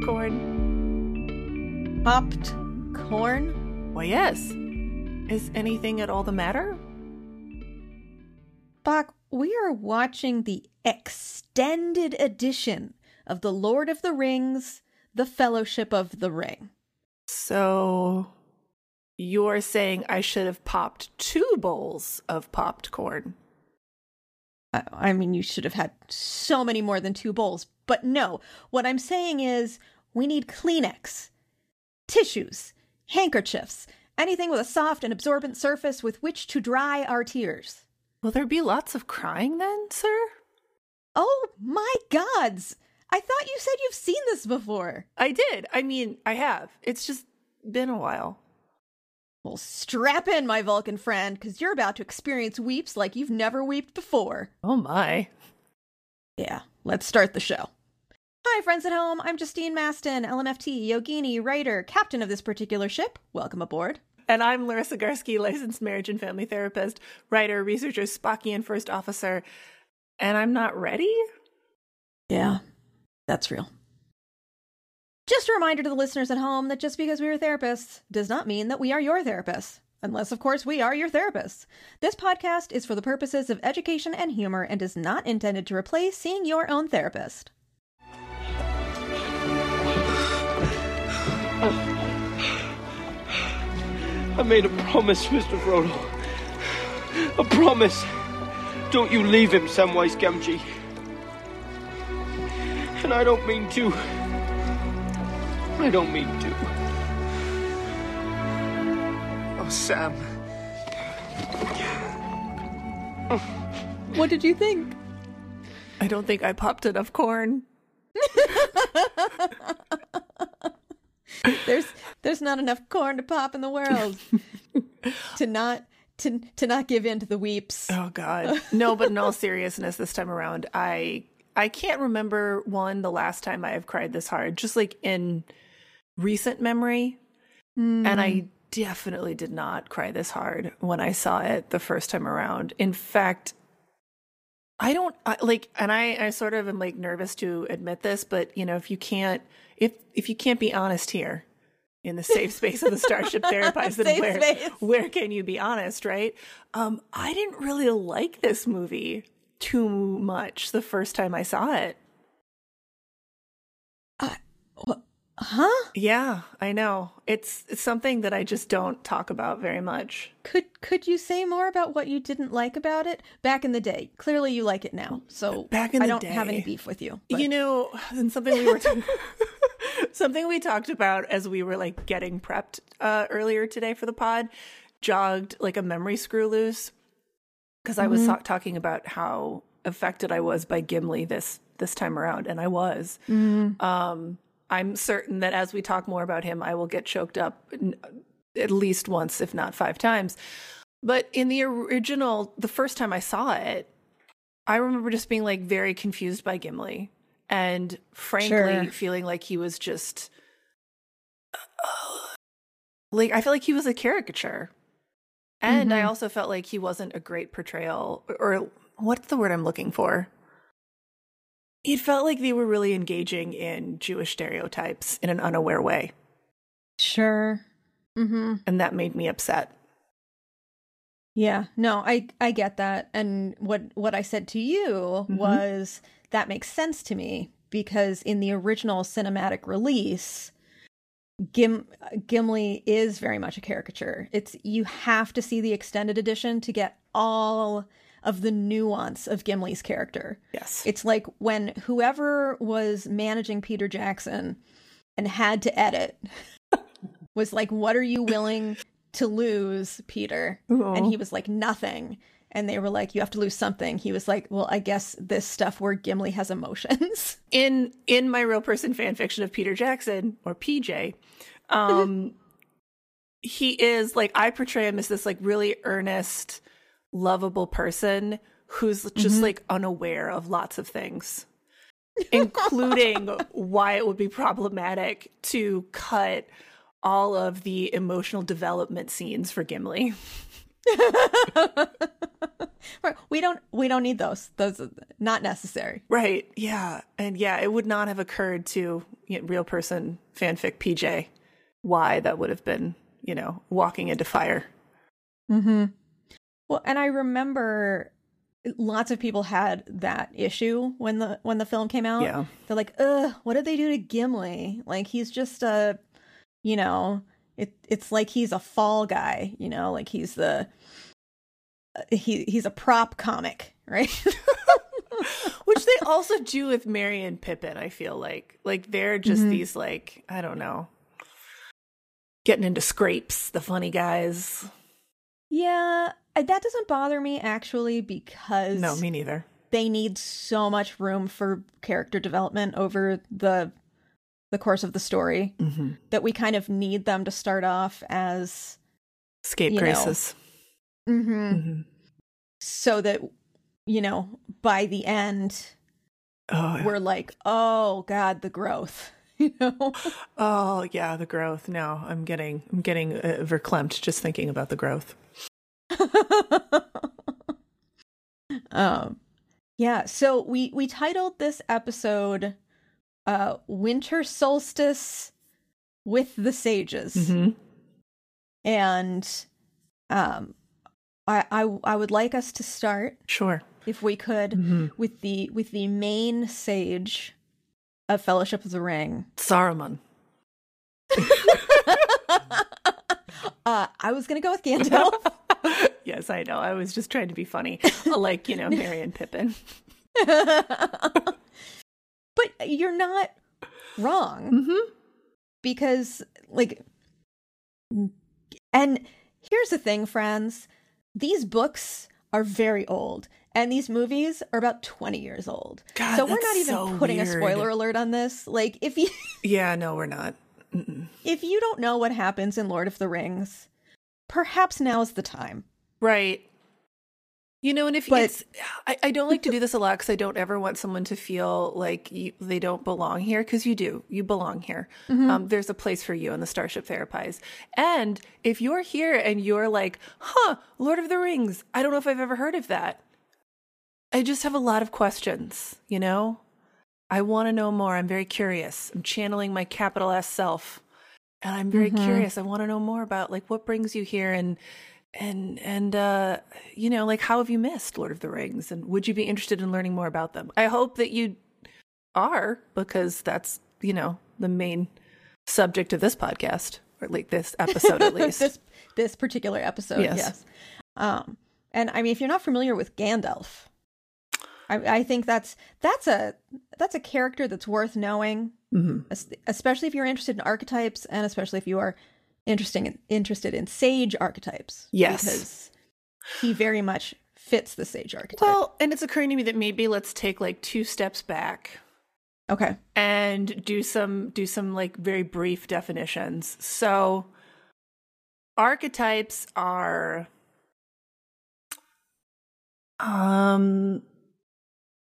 Popped corn. Popped corn? Why, yes. Is anything at all the matter? Bach, we are watching the extended edition of The Lord of the Rings, The Fellowship of the Ring. So, you're saying I should have popped two bowls of popped corn? I- mean, you should have had so many more than two bowls. But no, what I'm saying is we need Kleenex, tissues, handkerchiefs, anything with a soft and absorbent surface with which to dry our tears. Will there be lots of crying then, sir? Oh my gods! I thought you said you've seen this before. I did. I mean, I have. It's just been a while. Well, strap in, my Vulcan friend, because you're about to experience weeps like you've never weeped before. Oh my. Yeah, let's start the show. Hi, friends at home. I'm Justine Mastin, LMFT, Yogini, writer, captain of this particular ship. Welcome aboard. And I'm Larisa Garski, licensed marriage and family therapist, writer, researcher, Spockian first officer. And I'm not ready? Yeah, that's real. Just a reminder to the listeners at home that just because we are therapists does not mean that we are your therapists. Unless, of course, we are your therapists. This podcast is for the purposes of education and humor and is not intended to replace seeing your own therapist. I made a promise, Mr. Frodo. A promise. Don't you leave him, Samwise Gamgee. And I don't mean to. I don't mean to. Oh, Sam. What did you think? I don't think I popped enough corn. There's there's not enough corn to pop in the world to not to to not give in to the weeps. Oh god. No, but in all seriousness this time around, I I can't remember one the last time I have cried this hard, just like in recent memory. And I definitely did not cry this hard when I saw it the first time around. In fact, I don't I, like, and I, I sort of am like nervous to admit this, but you know, if you can't, if if you can't be honest here in the safe space of the Starship Therapise, then where space. where can you be honest, right? Um, I didn't really like this movie too much the first time I saw it. Huh? Yeah, I know. It's, it's something that I just don't talk about very much. Could could you say more about what you didn't like about it back in the day? Clearly, you like it now. So Back in the I don't have any beef with you. but- You know, and something we were t- something we talked about as we were like getting prepped uh, earlier today for the pod jogged like a memory screw loose because I was ta- talking about how affected I was by Gimli this this time around, and I was. Um, I'm certain that as we talk more about him, I will get choked up at least once, if not five times. But in the original, the first time I saw it, I remember just being like very confused by Gimli and frankly Sure. feeling like he was just like I felt like he was a caricature. And I Mhm. also felt like he wasn't a great portrayal or what's the word I'm looking for? It felt like they were really engaging in Jewish stereotypes in an unaware way, Sure. Mm-hmm. and that made me upset. Yeah. No, I I get that. And what what I said to you Mhm. was that makes sense to me because in the original cinematic release, Gim Gimli is very much a caricature. It's you have to see the extended edition to get all of the nuance of Gimli's character. Yes. It's like when whoever was managing Peter Jackson and had to edit was like, What are you willing to lose, Peter? And he was like, Nothing. and they were like, "You have to lose something." He was like, "Well, I guess this stuff where Gimli has emotions." in in my real person fan fiction of Peter Jackson or PJ, um, he is like I portray him as this like really earnest, lovable person who's just like unaware of lots of things, including why it would be problematic to cut all of the emotional development scenes for Gimli. Right. we don't we don't need those. Those are not necessary. Right. Yeah. And yeah, it would not have occurred to you know, real person fanfic PJ why that would have been, you know, walking into fire. Mm-hmm. Well, and I remember lots of people had that issue when the when the film came out. Yeah. They're like, "Ugh, what did they do to Gimli? Like he's just a, you know, it it's like he's a fall guy, you know, like he's the he he's a prop comic, right?" Which they also do with Merry and Pippin, I feel like. Like they're just Mhm. these like, I don't know, getting into scrapes, the funny guys. yeah, that doesn't bother me actually because No, me neither. they need so much room for character development over the the course of the story Mm-hmm. that we kind of need them to start off as Scapegraces. Mhm. Mhm. so that you know by the end Oh, yeah. we're like oh god the growth you know oh, yeah, the growth. No, I'm getting, I'm getting uh, verklempt just thinking about the growth. um yeah so we we titled this episode uh winter solstice with the sages Mm-hmm. and um I, I I would like us to start Sure. if we could Mhm. with the with the main sage of Fellowship of the Ring. Saruman. uh, I was gonna go with Gandalf. yes, I know. I was just trying to be funny, like you know, Merry and Pippin. but you're not wrong Mm-hmm. because like and here's the thing friends these books are very old and these movies are about 20 years old God, so we're not even so putting a spoiler alert on this like if you Yeah, no, we're not. Mm-mm. if you don't know what happens in lord of the rings perhaps now is the time Right. You know, and if But- it's, I, I don't like to do this a lot because I don't ever want someone to feel like you, they don't belong here because you do. You belong here. Um, there's a place for you in the Starship Therapise. And if you're here and you're like, huh, Lord of the Rings, I don't know if I've ever heard of that. I just have a lot of questions, you know? I want to know more. I'm very curious. I'm channeling my capital S self. And I'm very Mhm. curious. I want to know more about like what brings you here and and and uh you know like how have you missed lord of the rings and would you be interested in learning more about them i hope that you are because that's you know the main subject of this podcast or like this episode at least this this particular episode Yes. yes. um and i mean if you're not familiar with gandalf I, I think that's that's a that's a character that's worth knowing Mhm. especially if you're interested in archetypes and especially if you are interesting in, interested in sage archetypes Yes. because he very much fits the sage archetype well and it's occurring to me that maybe let's take like two steps back okay and do some do some like very brief definitions. So archetypes are um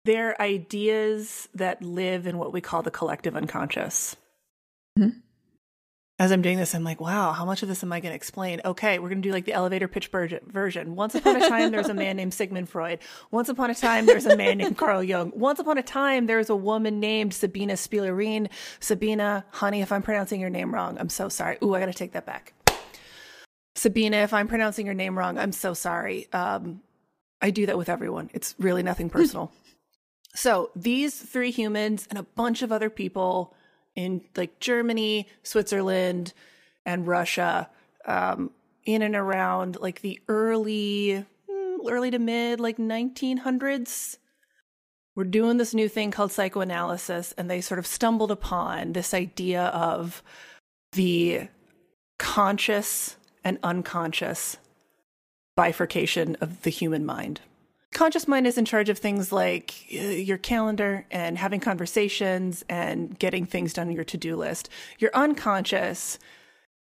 they're ideas that live in what we call the collective unconscious. Mhm. As I'm doing this, I'm like, wow, how much of this am I going to explain? Okay, we're going to do like the elevator pitch version- version. Once upon a time, there's a man named Sigmund Freud. Once upon a time, there's a man named Carl Jung. Once upon a time, there's a woman named Sabina Spielrein. Sabina, honey, if I'm pronouncing your name wrong, I'm so sorry. Ooh, I got to take that back. Sabina, if I'm pronouncing your name wrong, I'm so sorry. Um, I do that with everyone. It's really nothing personal. So these three humans and a bunch of other people in like Germany, Switzerland, and Russia, um, in and around like the early, mm, early to mid like 1900s. We're doing this new thing called psychoanalysis, and they sort of stumbled upon this idea of the conscious and unconscious bifurcation of the human mind. Conscious mind is in charge of things like uh, your calendar and having conversations and getting things done on your to-do list. Your unconscious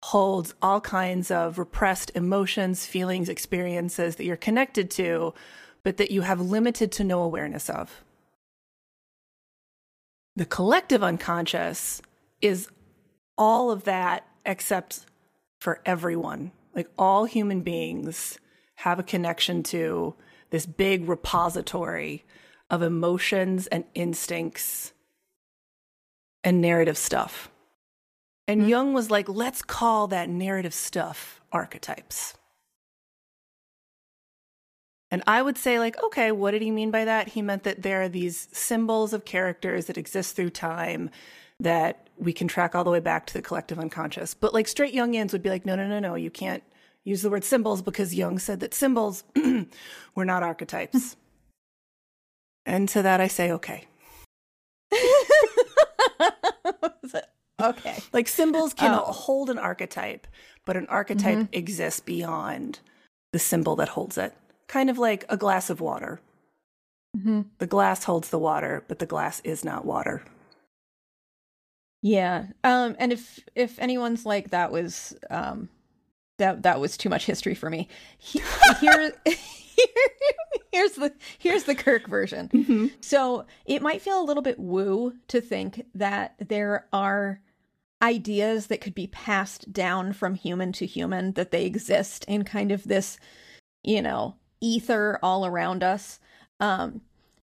holds all kinds of repressed emotions, feelings, experiences that you're connected to, but that you have limited to no awareness of. The collective unconscious is all of that except for everyone. Like all human beings have a connection to this big repository of emotions and instincts and narrative stuff. And mm-hmm. Jung was like, let's call that narrative stuff archetypes. And I would say, like, okay, what did he mean by that? He meant that there are these symbols of characters that exist through time that we can track all the way back to the collective unconscious. But like straight Jungians would be like, no, no, no, no, you can't use the word symbols because Jung said that symbols were not archetypes. and to that I say, okay. okay. Like symbols can oh. hold an archetype, but an archetype mm-hmm. exists beyond the symbol that holds it. Kind of like a glass of water. Mm-hmm. The glass holds the water, but the glass is not water. Yeah. Um and if if anyone's like that was um that that was too much history for me. Here, here's the here's the Kirk version. Mm-hmm. So it might feel a little bit woo to think that there are ideas that could be passed down from human to human that they exist in kind of this, you know, ether all around us. Um,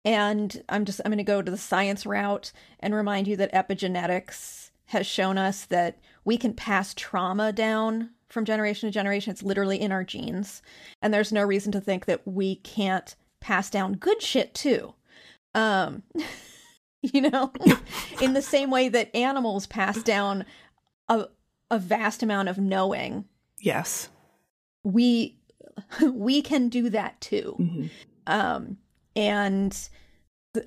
and I'm just I'm going to go to the science route and remind you that epigenetics has shown us that we can pass trauma down from generation to generation. It's literally in our genes. And there's no reason to think that we can't pass down good shit too. Um, you know, in the same way that animals pass down a, a vast amount of knowing. Yes. We we can do that too. Mm-hmm. Um, and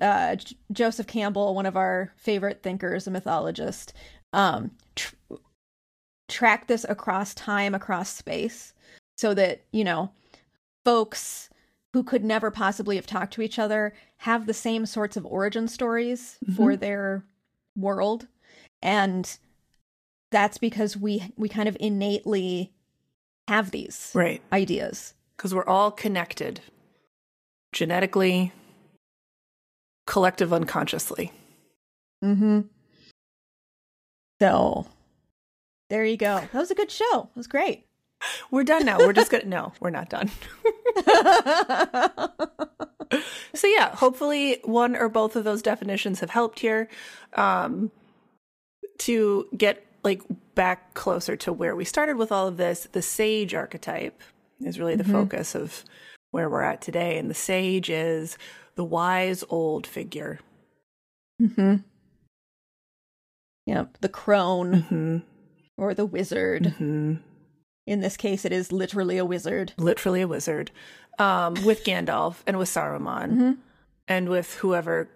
uh, Joseph Campbell, one of our favorite thinkers, a mythologist, um, tr- track this across time, across space, so that, you know, folks who could never possibly have talked to each other have the same sorts of origin stories mm-hmm. for their world. And that's because we we kind of innately have these right ideas because we're all connected genetically collective unconsciously mm-hmm so there you go. That was a good show. It was great. We're done now. We're just gonna no, we're not done. so yeah, hopefully one or both of those definitions have helped here um, to get like back closer to where we started with all of this. The sage archetype is really the mm-hmm. focus of where we're at today, and the sage is the wise old figure. Mm-hmm. Yep, the crone. Mm-hmm or the wizard. Mm-hmm. In this case, it is literally a wizard. Literally a wizard. Um, with Gandalf and with Saruman mm-hmm. and with whoever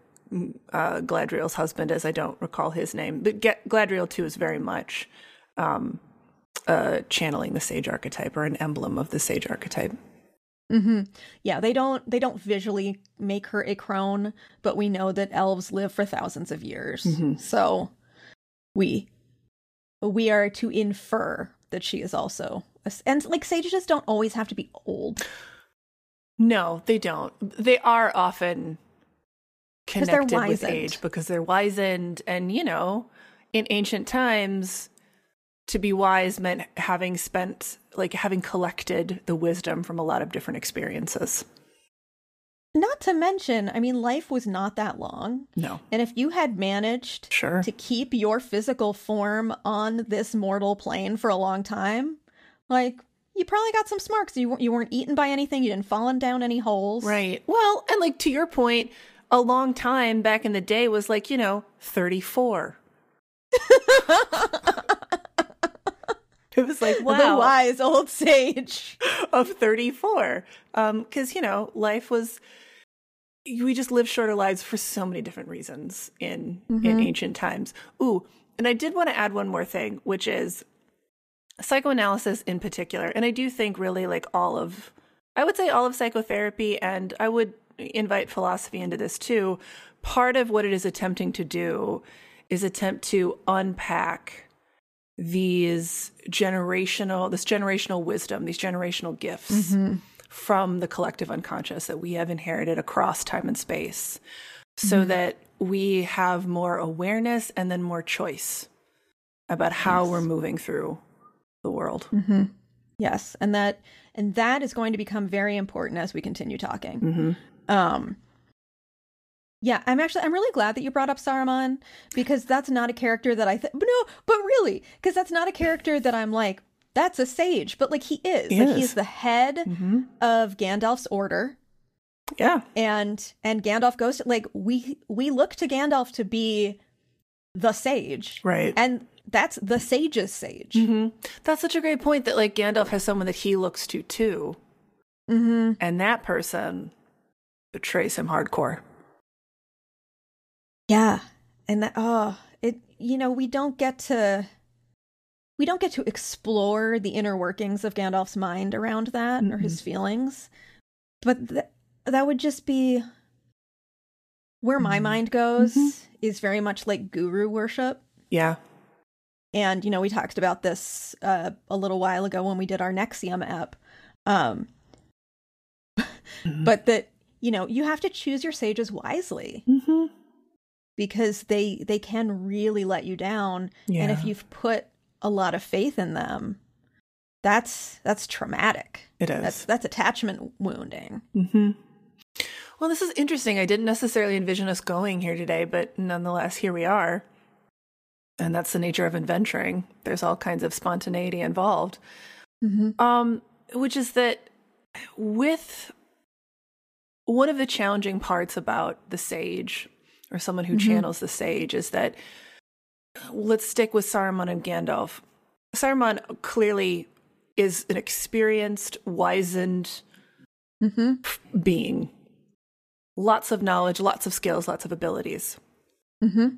uh, Galadriel's husband is. I don't recall his name, but G- Gladriel too is very much um, uh, channeling the sage archetype or an emblem of the sage archetype. Mm-hmm. Yeah, they don't they don't visually make her a crone, but we know that elves live for thousands of years. Mm-hmm. So we we are to infer that she is also a, and like sages don't always have to be old. No they don't. They are often connected with age because they're wizened and you know in ancient times to be wise meant having spent like having collected the wisdom from a lot of different experiences not to mention, I mean, life was not that long. No. And if you had managed sure. to keep your physical form on this mortal plane for a long time, like you probably got some smarts. You you weren't eaten by anything. You didn't fall in down any holes. Right. Well, and like to your point, a long time back in the day was like you know thirty four. it was like wow, the wise old sage of thirty four. Um, because you know life was we just live shorter lives for so many different reasons in mm-hmm. in ancient times. Ooh, and I did want to add one more thing, which is psychoanalysis in particular. And I do think really like all of I would say all of psychotherapy and I would invite philosophy into this too. Part of what it is attempting to do is attempt to unpack these generational this generational wisdom, these generational gifts from the collective unconscious that we have inherited across time and space. So mm-hmm. that we have more awareness and then more choice about how we're moving through the world. Mm-hmm. Yes, and that and that is going to become very important as we continue talking. Mm-hmm. Um yeah, I'm actually I'm really glad that you brought up Saruman because that's not a character that I think no, but really, because that's not a character that I'm like that's a sage, but like he is. He like is. he's the head of Gandalf's order Yeah. and and Gandalf goes to like we we look to Gandalf to be the sage. Right. And that's the sage's sage. hmm That's such a great point that like Gandalf has someone that he looks to too, Mm-hmm. and that person betrays him hardcore. Yeah. And that oh, it you know, we don't get to we don't get to explore the inner workings of Gandalf's mind around that or his feelings. But th- that would just be where my mind goes is very much like guru worship. Yeah. And you know, we talked about this uh, a little while ago when we did our NXIVM app. Um but that you know, you have to choose your sages wisely Mm-hmm. because they they can really let you down and if you've put a lot of faith in them that's that's traumatic It is. that's that's attachment wounding Mm-hmm. Well, this is interesting. I didn't necessarily envision us going here today, but nonetheless, here we are. And that's the nature of adventuring. There's all kinds of spontaneity involved. mm-hmm. Um, which is that with one of the challenging parts about the sage or someone who Mhm. channels the sage is that let's stick with Saruman and Gandalf. Saruman clearly is an experienced, wizened Mm-hmm. being. Lots of knowledge, lots of skills, lots of abilities. Mm-hmm.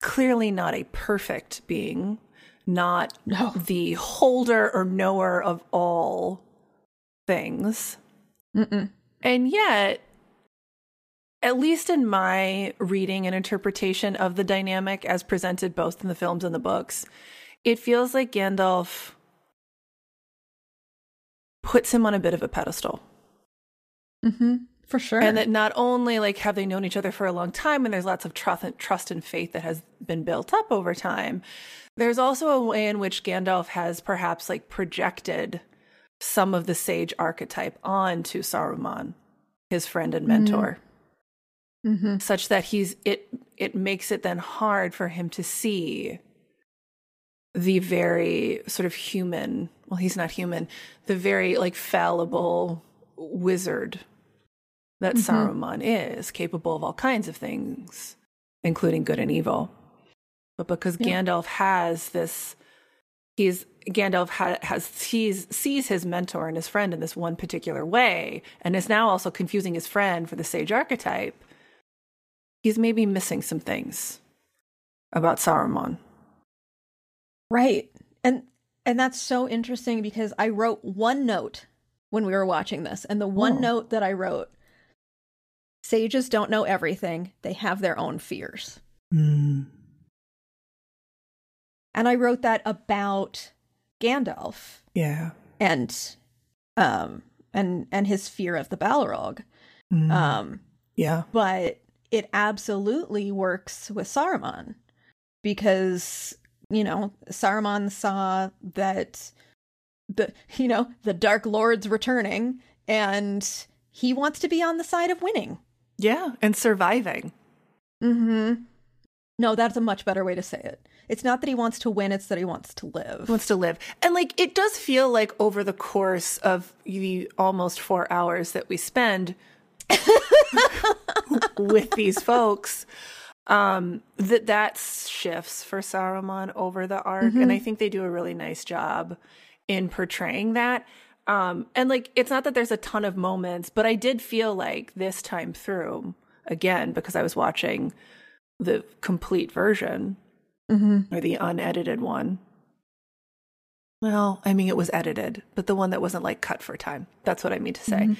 Clearly not a perfect being, not No. the holder or knower of all things. Mm-mm. And yet, at least in my reading and interpretation of the dynamic as presented both in the films and the books, it feels like Gandalf puts him on a bit of a pedestal. Mm-hmm. For sure. And that not only like have they known each other for a long time and there's lots of trust and trust and faith that has been built up over time, there's also a way in which Gandalf has perhaps like projected some of the sage archetype onto Saruman, his friend and mentor, mm-hmm. Such that he's it it makes it then hard for him to see the very sort of human, well he's not human, the very like fallible wizard that Mhm. Saruman is, capable of all kinds of things, including good and evil. But because Yeah. Gandalf has this, he's Gandalf ha, has sees sees his mentor and his friend in this one particular way, and is now also confusing his friend for the sage archetype. He's maybe missing some things about Saruman. Right. And and that's so interesting because I wrote one note when we were watching this and the one Oh. note that I wrote sages don't know everything. They have their own fears. And I wrote that about Gandalf Yeah. and um and and his fear of the Balrog. Um yeah. but it absolutely works with Saruman because you know Saruman saw that the you know the Dark Lord's returning and he wants to be on the side of winning. Yeah. And surviving. Mm-hmm. No, that's a much better way to say it. It's not that he wants to win; it's that he wants to live. He wants to live. And like it does feel like over the course of the almost four hours that we spend with these folks, um, that that shifts for Saruman over the arc. And I think they do a really nice job in portraying that. Um, and like it's not that there's a ton of moments, but I did feel like this time through, again, because I was watching the complete version Mm-hmm. or the unedited one. Well, I mean, it was edited, but the one that wasn't like cut for time. That's what I mean to say.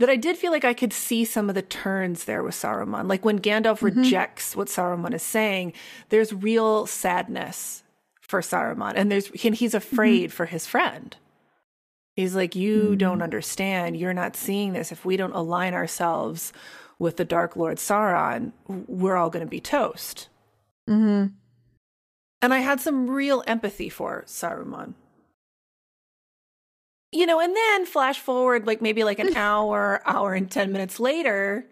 That I did feel like I could see some of the turns there with Saruman. Like when Gandalf mm-hmm. rejects what Saruman is saying, there's real sadness for Saruman, and there's and he's mm-hmm. afraid for his friend. He's like, "You mm-hmm. don't understand. You're not seeing this. If we don't align ourselves with the Dark Lord Sauron, we're all going to be toast." Mm-hmm. And I had some real empathy for Saruman. You know, and then flash forward like maybe like an hour, hour and 10 minutes later,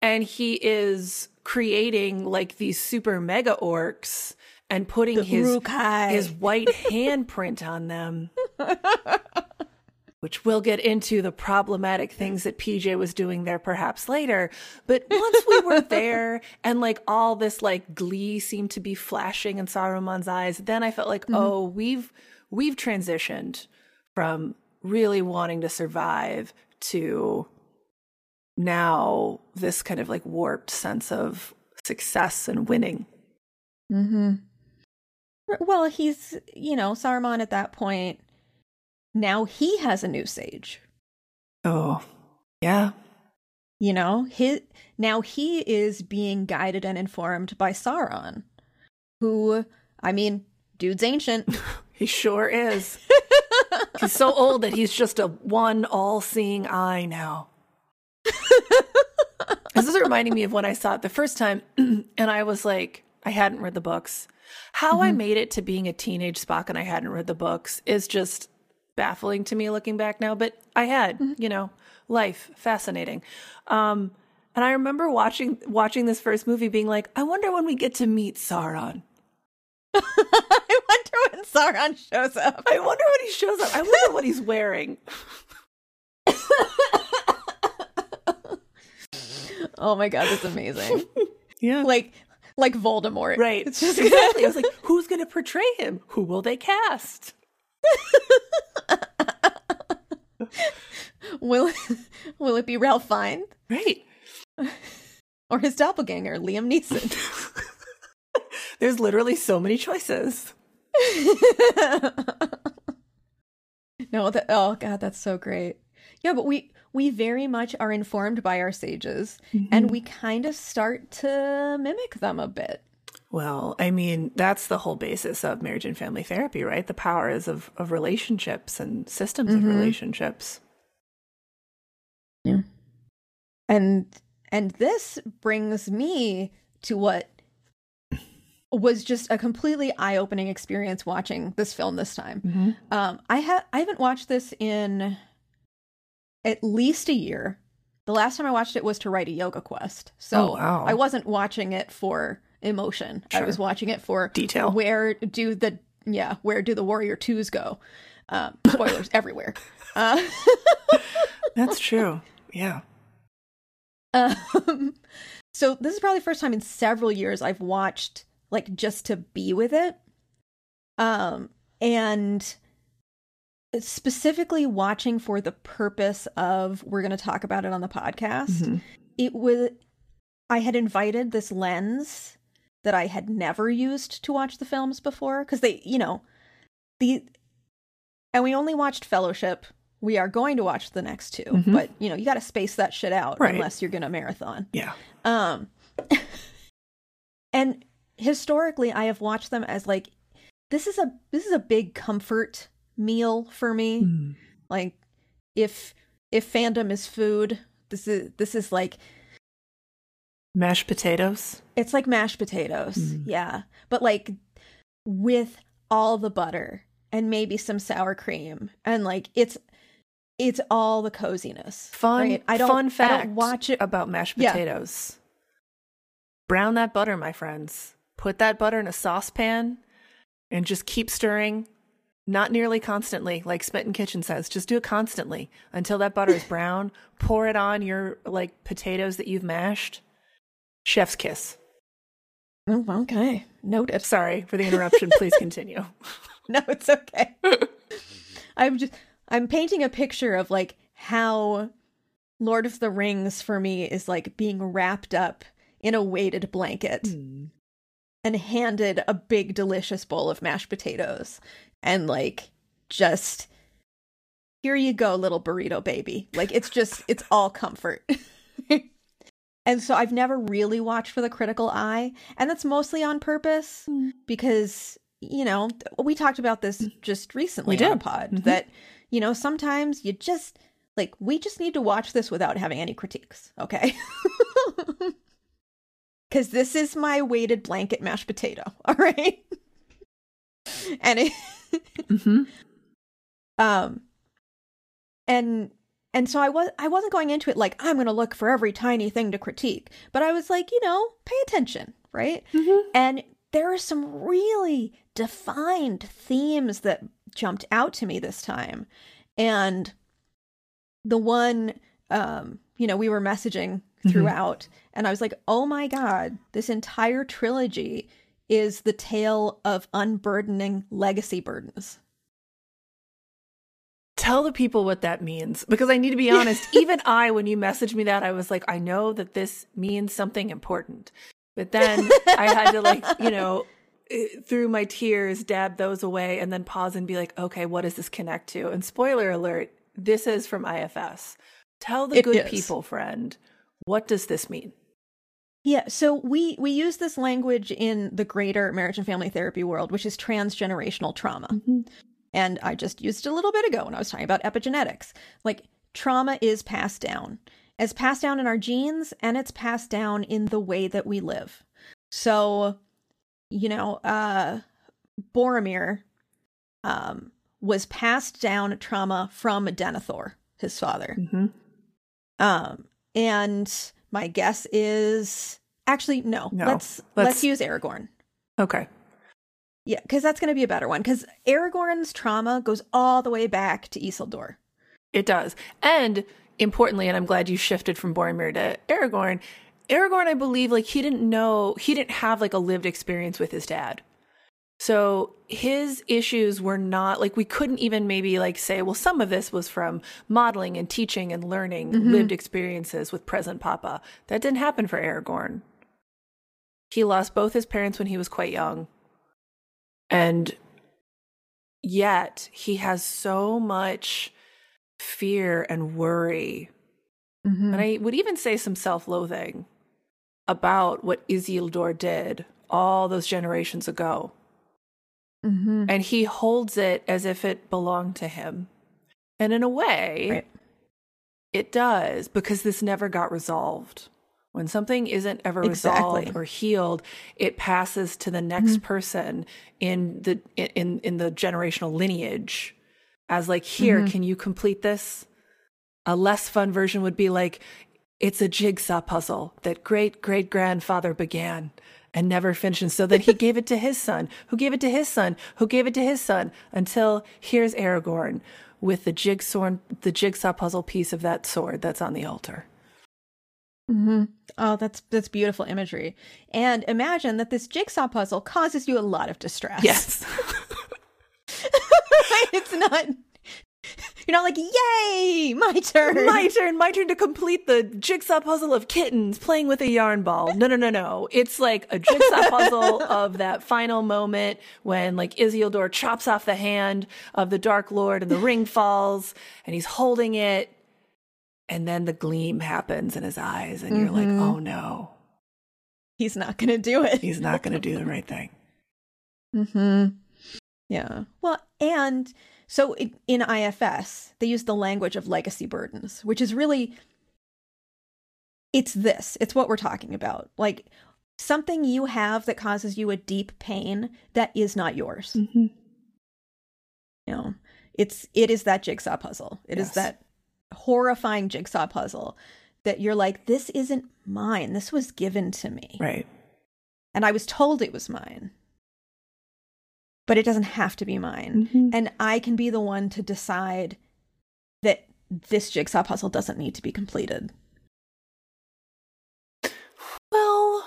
and he is creating like these super mega orcs and putting his Uruk-hai. his white handprint on them. Which we'll get into the problematic things that PJ was doing there perhaps later. But once we were there and like all this like glee seemed to be flashing in Saruman's eyes, then I felt like, mm-hmm. oh, we've we've transitioned from really wanting to survive to now this kind of like warped sense of success and winning. Mm-hmm. Well, he's, you know, Saruman at that point, now he has a new sage. Oh, yeah. You know, his, now he is being guided and informed by Sauron, who, I mean, dude's ancient. He sure is. he's so old that he's just a one all seeing eye now. this is reminding me of when I saw it the first time, and I was like, I hadn't read the books. How I made it to being a teenage Spock and I hadn't read the books is just baffling to me looking back now, but I had, you know, life fascinating. Um, and I remember watching watching this first movie being like, I wonder when we get to meet Sauron. I wonder when Sauron shows up. I wonder when he shows up. I wonder what he's wearing. Oh my god, that's amazing. Yeah. like like Voldemort. Right. It's just exactly. I was like, who's going to portray him? Who will they cast? will will it be Ralph Fiennes Right. or his doppelganger Liam Neeson? There's literally so many choices. no, that oh god, that's so great. Yeah, but we we very much are informed by our sages and mm-hmm. we kind of start to mimic them a bit. Well, I mean, that's the whole basis of marriage and family therapy, right? The power is of, of relationships and systems of mm-hmm. relationships. Yeah. And and this brings me to what was just a completely eye-opening experience watching this film this time. Um, I ha- I haven't watched this in at least a year. The last time I watched it was to write a yoga quest, so Oh, wow. I wasn't watching it for emotion. I was watching it for Detail. Where do the yeah? Where do the warrior twos go? Um, spoilers everywhere. Uh, That's true. Yeah. Um, so this is probably the first time in several years I've watched like just to be with it. Um, and specifically watching for the purpose of we're going to talk about it on the podcast. Mhm. It was I had invited this lens that I had never used to watch the films before because they, you know, the and we only watched Fellowship. We are going to watch the next 2 Mhm. but you know, you got to space that shit out Right. unless you're going to marathon. Yeah. Um and historically I have watched them as like this is a this is a big comfort meal for me. Mm. Like if if fandom is food, this is this is like Mashed potatoes. it's like mashed potatoes. Mm. Yeah. But like with all the butter and maybe some sour cream and like it's it's all the coziness. Fun, right? I don't fun fact I don't watch it about mashed Yeah. potatoes. Brown that butter, my friends. Put that butter in a saucepan and just keep stirring. Not nearly constantly, like Smitten Kitchen says. Just do it constantly until that butter is brown. Pour it on your like potatoes that you've mashed. Chef's kiss. Oh, okay. Noted. Sorry for the interruption. Please continue. No, it's okay. I'm just I'm painting a picture of like how Lord of the Rings for me is like being wrapped up in a weighted blanket hmm. And handed a big delicious bowl of mashed potatoes and like just here you go, little burrito baby. Like it's just, it's all comfort. and so I've never really watched for the critical eye. And that's mostly on purpose because, you know, we talked about this just recently We on a pod Mhm. that, you know, sometimes you just, like, we just need to watch this without having any critiques. Okay. Because this is my weighted blanket mashed potato. All right. and it, Mm-hmm. um and and so i was i wasn't going into it like i'm going to look for every tiny thing to critique but i was like you know pay attention right Mm-hmm. and there are some really defined themes that jumped out to me this time and the one um you know we were messaging throughout and i was like oh my god this entire trilogy is the tale of unburdening legacy burdens Tell the people what that means because I need to be honest. even I, when you messaged me that, I was like, I know that this means something important. But then I had to, like, you know, eh, through my tears, dab those away and then pause and be like, okay, what does this connect to? And spoiler alert, this is from IFS. Tell the It good is. people, friend, what does this mean? Yeah, so we we use this language in the greater marriage and family therapy world, which is transgenerational trauma. And I just used it a little bit ago when I was talking about epigenetics. Like trauma is passed down. It's passed down in our genes and it's passed down in the way that we live. So, you know, uh Boromir um was passed down trauma from Denethor, his father. Mm-hmm. Um, and my guess is actually no. No. Let's, let's Let's- use Aragorn. Okay. Yeah, because that's going to be a better one. Because Aragorn's trauma goes all the way back to Isildur. It does. And importantly, and I'm glad you shifted from Boromir to Aragorn, Aragorn, I believe, like he didn't know, he didn't have like a lived experience with his dad. So his issues were not like we couldn't even maybe like say, well, some of this was from modeling and teaching and learning mm-hmm. lived experiences with present Papa. That didn't happen for Aragorn. He lost both his parents when he was quite young. And yet he has so much fear and worry mm-hmm. and I would even say some self loathing about what Isildur did all those generations ago. Mm-hmm. And he holds it as if it belonged to him. And in a way, Right. it does because this never got resolved. When something isn't ever Exactly. resolved or healed, it passes to the next person in the in in the generational lineage as like, here, can you complete this? A less fun version would be like, it's a jigsaw puzzle that great great grandfather began and never finished. And so then he gave it to his son, who gave it to his son, who gave it to his son, until here's Aragorn with the jigsaw the jigsaw puzzle piece of that sword that's on the altar. Mm-hmm. Oh, that's that's beautiful imagery. And imagine that this jigsaw puzzle causes you a lot of distress. Yes. it's not. You're not like, yay, my turn. my turn, my turn to complete the jigsaw puzzle of kittens playing with a yarn ball. No, no, no, no. It's like a jigsaw puzzle of that final moment when like Isildur chops off the hand of the Dark Lord and the ring falls and he's holding it. And then the gleam happens in his eyes and you're like, oh no, He's not going to do it. he's not going to do the right thing. Mm-hmm. Yeah. Well, and so in IFS, they use the language of legacy burdens, which is really it's this. It's what we're talking about. Like something you have that causes you a deep pain that is not yours. Mm-hmm. You know, it's it is that jigsaw puzzle. It is Yes. that horrifying jigsaw puzzle that you're like, this isn't mine. This was given to me. Right. And I was told it was mine. But it doesn't have to be mine. Mhm. And I can be the one to decide that this jigsaw puzzle doesn't need to be completed. Well,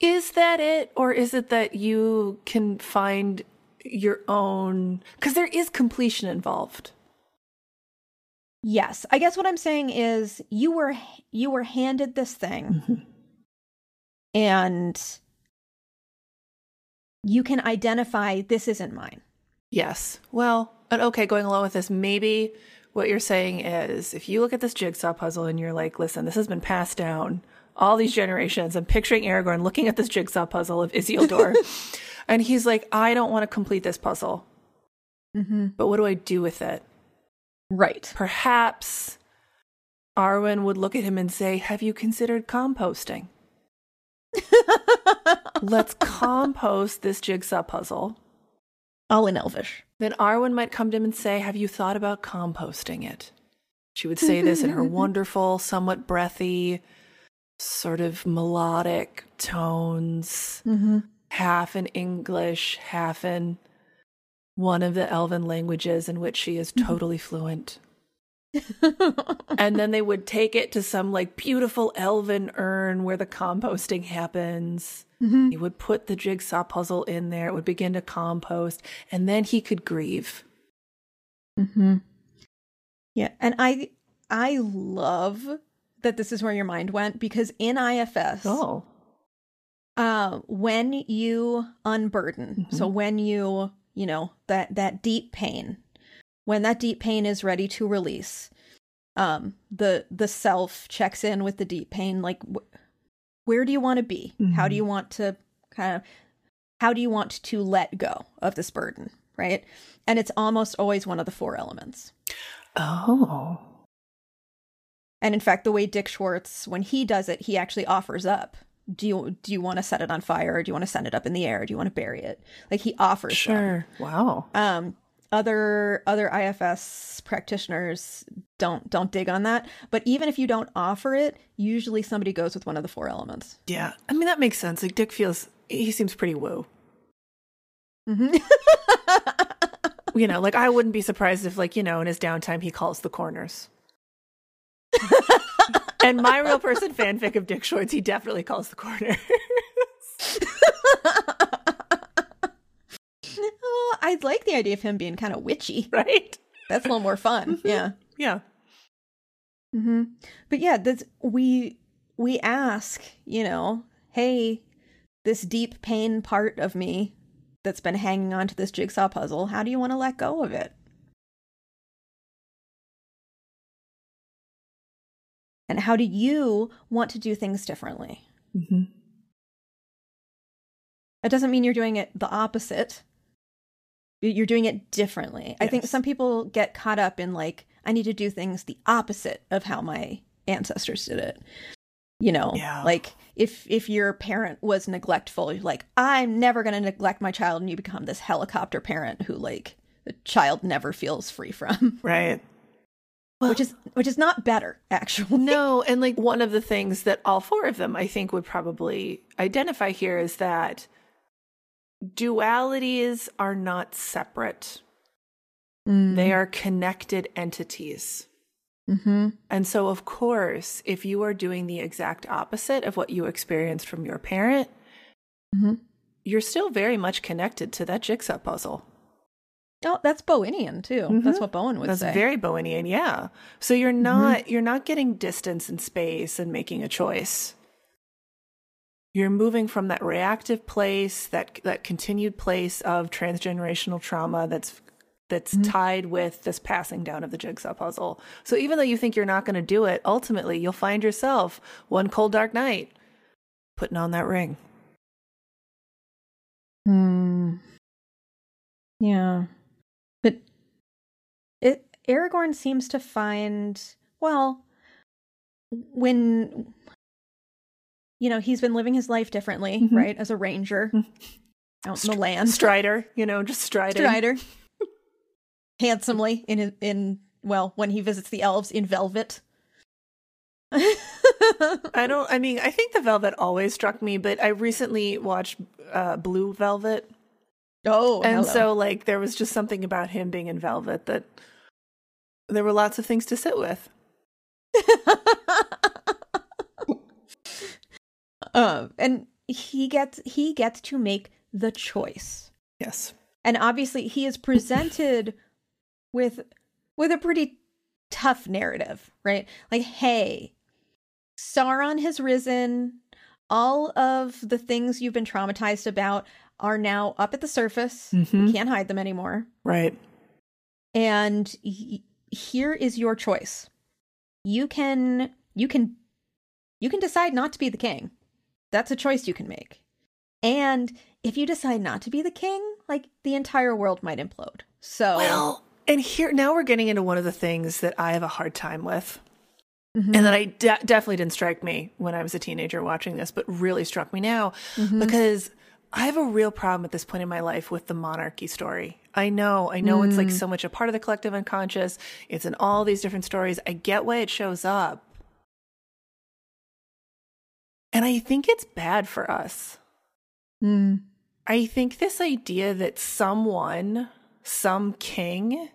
is that it? Or is it that you can find your own? Because there is completion involved. Yes, I guess what I'm saying is you were you were handed this thing and you can identify this isn't mine. Yes. Well, and okay, going along with this, maybe what you're saying is if you look at this jigsaw puzzle and you're like, listen, this has been passed down all these generations. I'm picturing Aragorn looking at this jigsaw puzzle of Isildur. and he's like, I don't want to complete this puzzle. Mm-hmm. But what do I do with it? Right. Perhaps Arwen would look at him and say, Have you considered composting? Let's compost this jigsaw puzzle. All in Elvish. Then Arwen might come to him and say, Have you thought about composting it? She would say this in her wonderful, somewhat breathy, sort of melodic tones, Mm-hmm. half in English, half in one of the elven languages in which she is totally fluent. and then they would take it to some like beautiful elven urn where the composting happens. Mm-hmm. He would put the jigsaw puzzle in there, it would begin to compost, and then he could grieve. Mm-hmm. Yeah, and I I love that this is where your mind went because in IFS, Oh. uh, when you unburden, so when you you know that that deep pain, when that deep pain is ready to release, um, the the self checks in with the deep pain, like wh- where do you want to be? How do you want to kind of how do you want to let go of this burden, right? And it's almost always one of the four elements. Oh. And in fact, the way Dick Schwartz, when he does it, he actually offers up. Do you do you want to set it on fire? Or do you want to send it up in the air? Do you want to bury it? Like he offers. them. Sure. Wow. Um, other other IFS practitioners don't don't dig on that. But even if you don't offer it, usually somebody goes with one of the four elements. Yeah. I mean, that makes sense. Like, Dick feels, he seems pretty woo. hmm You know, like, I wouldn't be surprised if, like, you know, in his downtime, he calls the corners. and my real person fanfic of Dick Schwartz, he definitely calls the corners. I like the idea of him being kind of witchy. right? That's a little more fun. Yeah. Yeah. hmm But yeah, that's we we ask, you know, hey, this deep pain part of me that's been hanging on to this jigsaw puzzle, how do you want to let go of it? And how do you want to do things differently? Mm-hmm. It doesn't mean you're doing it the opposite. You're doing it differently. I think some people get caught up in like, I need to do things the opposite of how my ancestors did it. You know, Yeah. like if if your parent was neglectful, you're like, I'm never gonna neglect my child, and you become this helicopter parent who like the child never feels free from. Right. which is which is not better, actually. No, and like one of the things that all four of them I think would probably identify here is that dualities are not separate. They are connected entities. Mm-hmm. And so, of course, if you are doing the exact opposite of what you experienced from your parent, Mhm. you're still very much connected to that jigsaw puzzle. Oh, that's Bowenian too. That's what Bowen would That's say. very Bowenian, yeah. So you're not you're not getting distance and space and making a choice. You're moving from that reactive place, that that continued place of transgenerational trauma that's that's tied with this passing down of the jigsaw puzzle. So even though you think you're not going to do it, ultimately you'll find yourself one cold dark night putting on that ring. Hmm. Yeah. But it Aragorn seems to find well when you know, he's been living his life differently, Mhm. right? As a ranger out in the land. Strider, you know, just striding. Strider. Handsomely in his, in well, when he visits the elves in velvet. I don't. I mean, I think the Velvet always struck me, but I recently watched uh, Blue Velvet, oh, and hello. so like there was just something about him being in Velvet that there were lots of things to sit with. um, and he gets he gets to make the choice. Yes. and obviously he is presented with with a pretty tough narrative right like hey sauron has risen all of the things you've been traumatized about are now up at the surface Mhm. you can't hide them anymore Right. and y- here is your choice. You can you can you can decide not to be the king. That's a choice you can make. And if you decide not to be the king, like the entire world might implode. So Well, and here now we're getting into one of the things that I have a hard time with. Mhm. And that I de- definitely didn't strike me when I was a teenager watching this, but really struck me now Mhm. because I have a real problem at this point in my life with the monarchy story. I know, I know it's like Mm. so much a part of the collective unconscious. It's in all these different stories. I get why it shows up. And I think it's bad for us. Mm. I think this idea that someone, some king,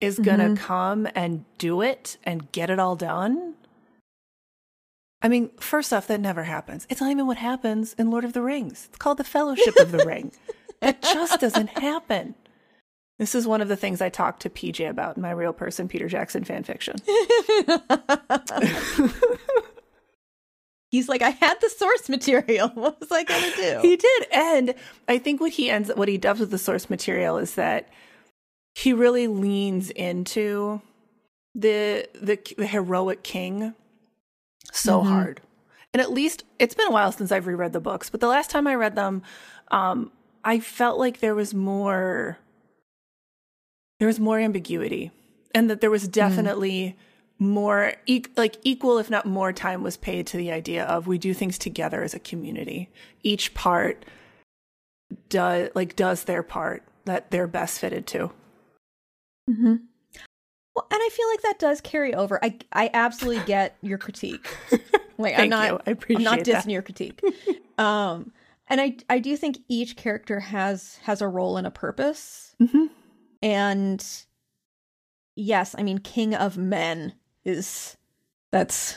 is going to Mhm. come and do it and get it all done. I mean, first off, that never happens. It's not even what happens in Lord of the Rings. It's called the Fellowship of the Ring. It just doesn't happen. This is one of the things I talked to PJ about in my real person Peter Jackson fan fiction. He's like, I had the source material. What was I gonna do? He did, and I think what he ends, what he does with the source material is that he really leans into the the, the heroic king so Mhm. hard. And at least it's been a while since I've reread the books, but the last time I read them, um, I felt like there was more there was more ambiguity, and that there was definitely more e- like equal if not more time was paid to the idea of we do things together as a community each part does like does their part that they're best fitted to hmm Well, and I feel like that does carry over. I I absolutely get your critique. Like I'm not you. I appreciate I'm not that. dissing your critique. um, and I I do think each character has has a role and a purpose. Mhm. And yes, I mean, King of Men is that's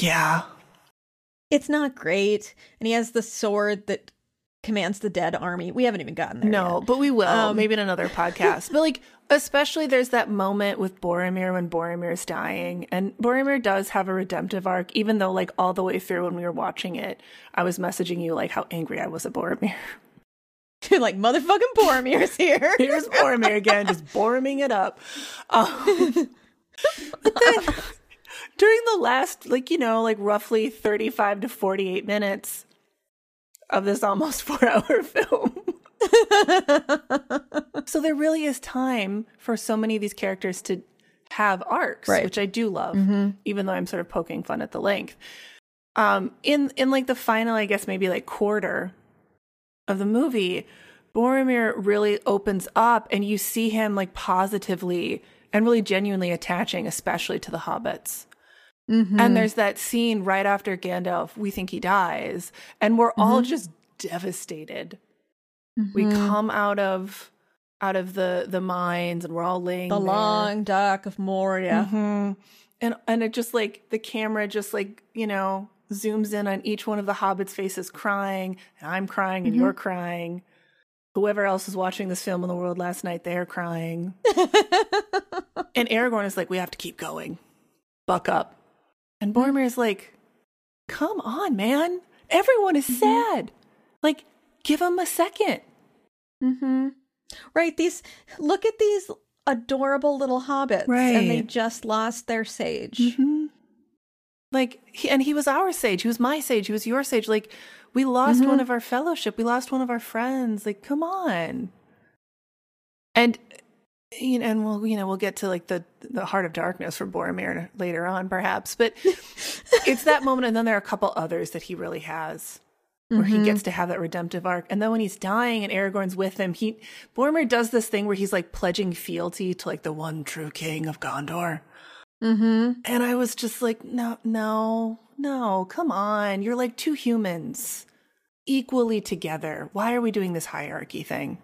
yeah it's not great, and he has the sword that commands the dead army. We haven't even gotten there. no yet. but we will Um, maybe in another podcast but like especially there's that moment with boromir when boromir's dying and boromir does have a redemptive arc even though like all the way through when we were watching it i was messaging you like how angry i was at boromir like motherfucking Boromir's here. Here's Boromir again, just Boroming it up. Um, but then during the last, like, you know, like roughly 35 to 48 minutes of this almost four hour film. so there really is time for so many of these characters to have arcs, Right. which I do love, Mhm. even though I'm sort of poking fun at the length. Um, in in like the final, I guess maybe like quarter of the movie, Boromir really opens up and you see him like positively and really genuinely attaching, especially to the hobbits. Mhm. And there's that scene right after Gandalf, we think he dies, and we're all Mhm. just devastated. We Mhm. come out of out of the the mines and we're all laying the there. long dock of Moria. Mhm. And and it just like the camera just like, you know, zooms in on each one of the hobbits' faces crying, and I'm crying and Mhm. you're crying. Whoever else was watching this film in the world last night, they're crying. and Aragorn is like, we have to keep going. Buck up. And Boromir is like, come on, man. Everyone is sad. Like, give them a second. Mm-hmm. Right. These look at these adorable little hobbits, and they just lost their sage. Mm-hmm. Like, he, and he was our sage. He was my sage. He was your sage. Like, we lost Mhm. one of our fellowship. We lost one of our friends. Like, come on. And you know, and we'll you know we'll get to like the the heart of darkness for Boromir later on, perhaps. But it's that moment, and then there are a couple others that he really has where he Mhm. gets to have that redemptive arc. And then when he's dying and Aragorn's with him, he Boromir does this thing where he's like pledging fealty to like the one true king of Gondor. Mm-hmm. And I was just like, no, no, no, come on. You're like two humans equally together. Why are we doing this hierarchy thing?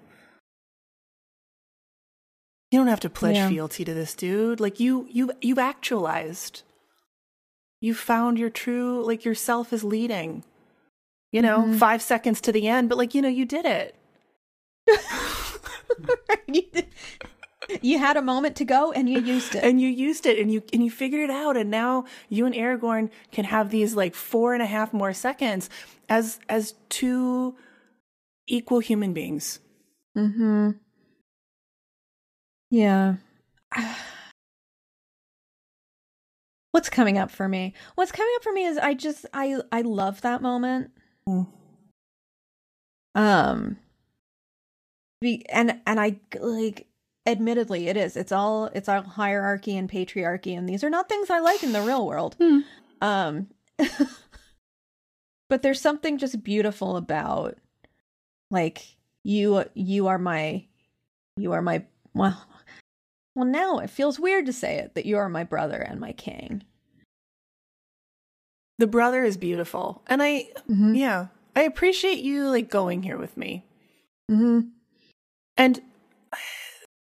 You don't have to pledge Yeah. fealty to this dude. Like you you you've actualized. You found your true like yourself is leading. You know, Mhm. 5 seconds to the end, but like, you know, you did it. you had a moment to go, and you used it. and you used it and you and you figured it out and now you and aragorn can have these like four and a half more seconds as as two equal human beings mm-hmm. Yeah. What's coming up for me? What's coming up for me is I just I I love that moment. Mm. Um be, and and I like admittedly it is. It's all it's all hierarchy and patriarchy and these are not things I like in the real world. Hmm. Um but there's something just beautiful about like you you are my you are my well well now it feels weird to say it that you are my brother and my king. The brother is beautiful. And I Mhm. yeah, I appreciate you like going here with me. mm-hmm. And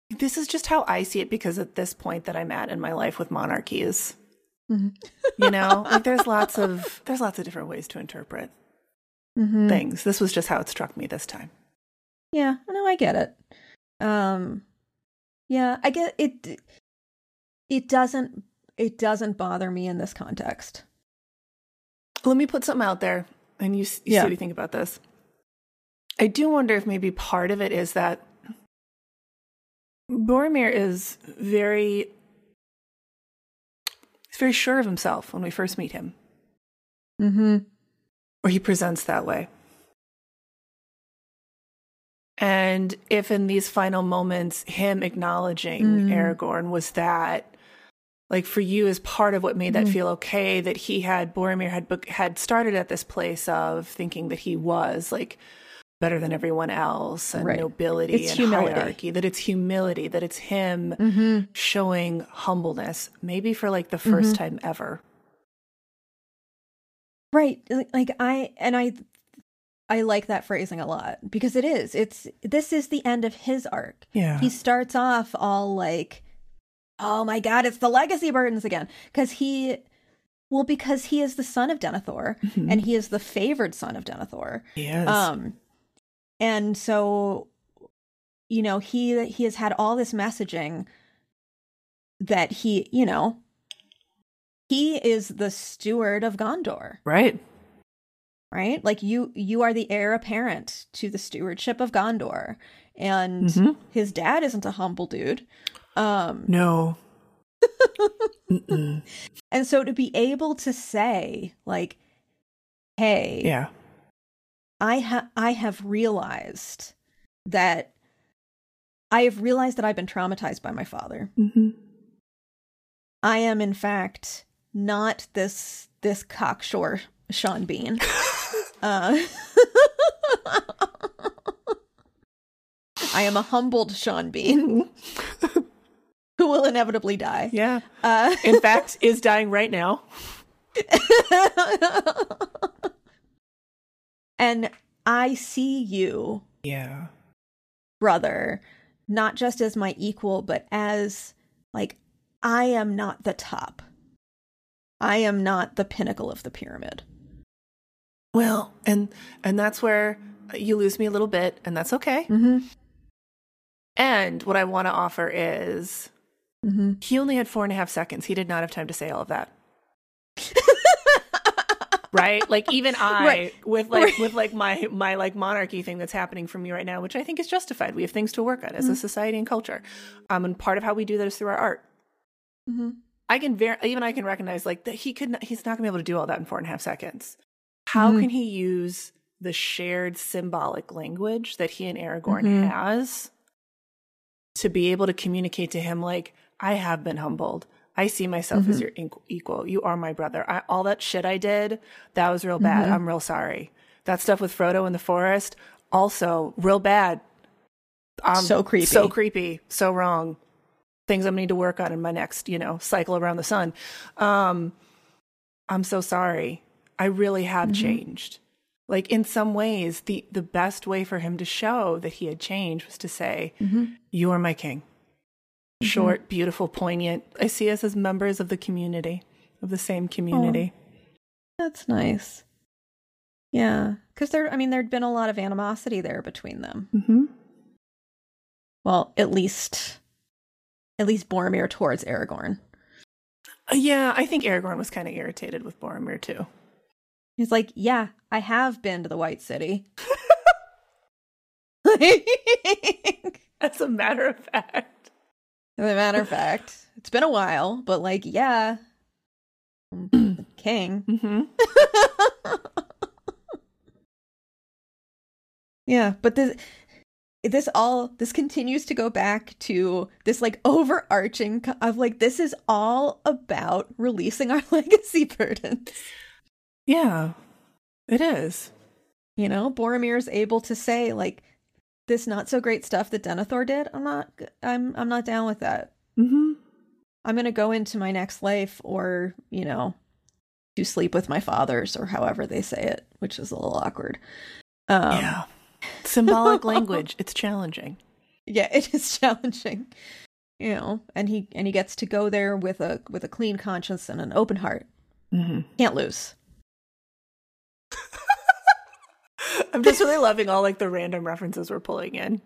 this is just how I see it because at this point that I'm at in my life with monarchy is Mhm. you know, like there's lots of there's lots of different ways to interpret Mhm. things. This was just how it struck me this time. Yeah, no, I get it. Um yeah, I get it it doesn't it doesn't bother me in this context. Let me put something out there and you, you Yeah. see what you think about this. I do wonder if maybe part of it is that Boromir is very he's very sure of himself when we first meet him, Mhm. or he presents that way. And if in these final moments him acknowledging Mm. Aragorn was that like for you as part of what made that Mhm. feel okay that he had Boromir had had started at this place of thinking that he was like better than everyone else and Right. nobility It's and humility. hierarchy that it's humility that it's him Mhm. showing humbleness maybe for like the 1st Mhm. time ever Right. Like I and I I like that phrasing a lot because it is. It's this is the end of his arc. yeah He starts off all like oh my god, it's the legacy burdens again because he well because he is the son of Denethor Mhm. and he is the favored son of Denethor. yes Um, and so, you know, he he has had all this messaging that he, you know, he is the steward of Gondor, right right? Like you, you are the heir apparent to the stewardship of Gondor, and Mhm. his dad isn't a humble dude. Um, no and so to be able to say, like, "Hey, yeah I ha- I have realized that I have realized that I've been traumatized by my father. Mhm. I am in fact not this this cocksure Sean Bean. uh, I am a humbled Sean Bean who will inevitably die. yeah Uh, in fact is dying right now and I see you yeah. brother not just as my equal but as like i am not the top. I am not the pinnacle of the pyramid. Well and and that's where you lose me a little bit and that's okay. Mm-hmm. and what i want to offer is Mm-hmm. he only had four and a half seconds. He did not have time to say all of that right like even i Right. with like Right. with like my my like monarchy thing that's happening for me right now which i think is justified we have things to work on as a society and culture um and part of how we do that is through our art Mm-hmm. i can ver- even i can recognize like that he could not, he's not gonna be able to do all that in four and a half seconds how Mhm. can he use the shared symbolic language that he and aragorn Mhm. has to be able to communicate to him like i have been humbled i see myself as Mhm. your equal. You are my brother. I, all that shit i did that was real bad. Mhm. i'm real sorry. That stuff with frodo in the forest also real bad. Um, So creepy. so creepy. So wrong. Things i'm gonna need to work on in my next you know cycle around the sun. Um i'm so sorry. I really have Mhm. changed. Like in some ways the the best way for him to show that he had changed was to say Mm-hmm. you are my king short beautiful poignant. I see us as members of the community of the same community. That's nice. Yeah because there i mean there'd been a lot of animosity there between them. Mm-hmm. well at least at least boromir towards aragorn. Uh, yeah i think aragorn was kind of irritated with boromir too. He's like, yeah, I have been to the White City. As a matter of fact a matter of fact, it's been a while, but like, yeah, king. Mm-hmm. Yeah, but this this all this continues to go back to this like overarching of like this is all about releasing our legacy burdens. Yeah, it is. You know, Boromir is able to say like this not so great stuff that Denethor did. I'm not I'm I'm not down with that. Mm-hmm. I'm going to go into my next life or, you know, to sleep with my fathers or however they say it, which is a little awkward. Um, yeah. Symbolic language. It's challenging. yeah it is challenging you know and he and he gets to go there with a with a clean conscience and an open heart Mm-hmm. can't lose I'm just really loving all like the random references we're pulling in.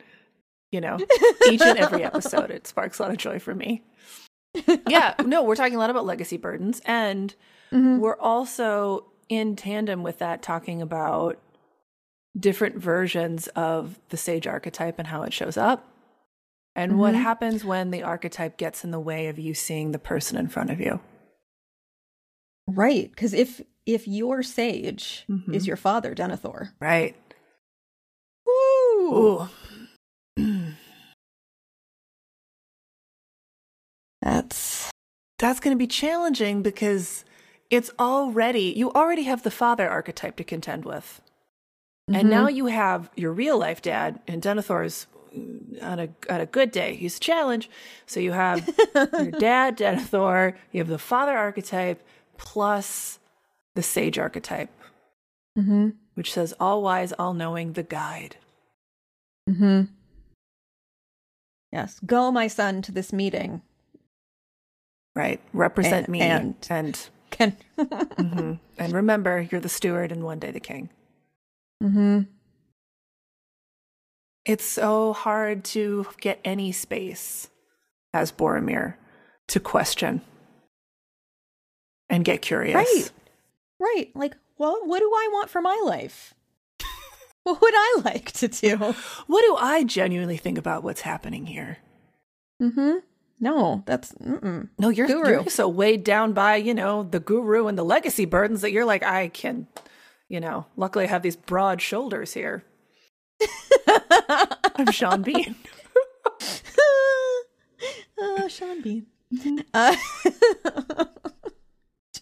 You know, each and every episode, it sparks a lot of joy for me. Yeah, no, we're talking a lot about legacy burdens, and Mhm. we're also in tandem with that talking about different versions of the sage archetype and how it shows up, and what Mhm. happens when the archetype gets in the way of you seeing the person in front of you. right because if if your sage Mhm. is your father denethor Right. Woo! Ooh. that's that's going to be challenging because it's already you already have the father archetype to contend with and now you have your real life dad and denethor's on a on a good day he's a challenge so you have your dad denethor you have the father archetype plus the sage archetype mm-hmm. which says all wise all knowing the guide Mm-hmm. yes go my son to this meeting right represent And- me and- and can mhm. and remember you're the steward and one day the king mm-hmm. it's so hard to get any space as Boromir to question and get curious. Right. Right. Like, well, what do I want for my life? what would I like to do? What do I genuinely think about what's happening here? Mm-hmm. No, that's mm-mm. No, you're, Guru. you're so weighed down by, you know, the guru and the legacy burdens that you're like, I can, you know, luckily I have these broad shoulders here. I'm Sean Bean. uh, Sean Bean. Uh,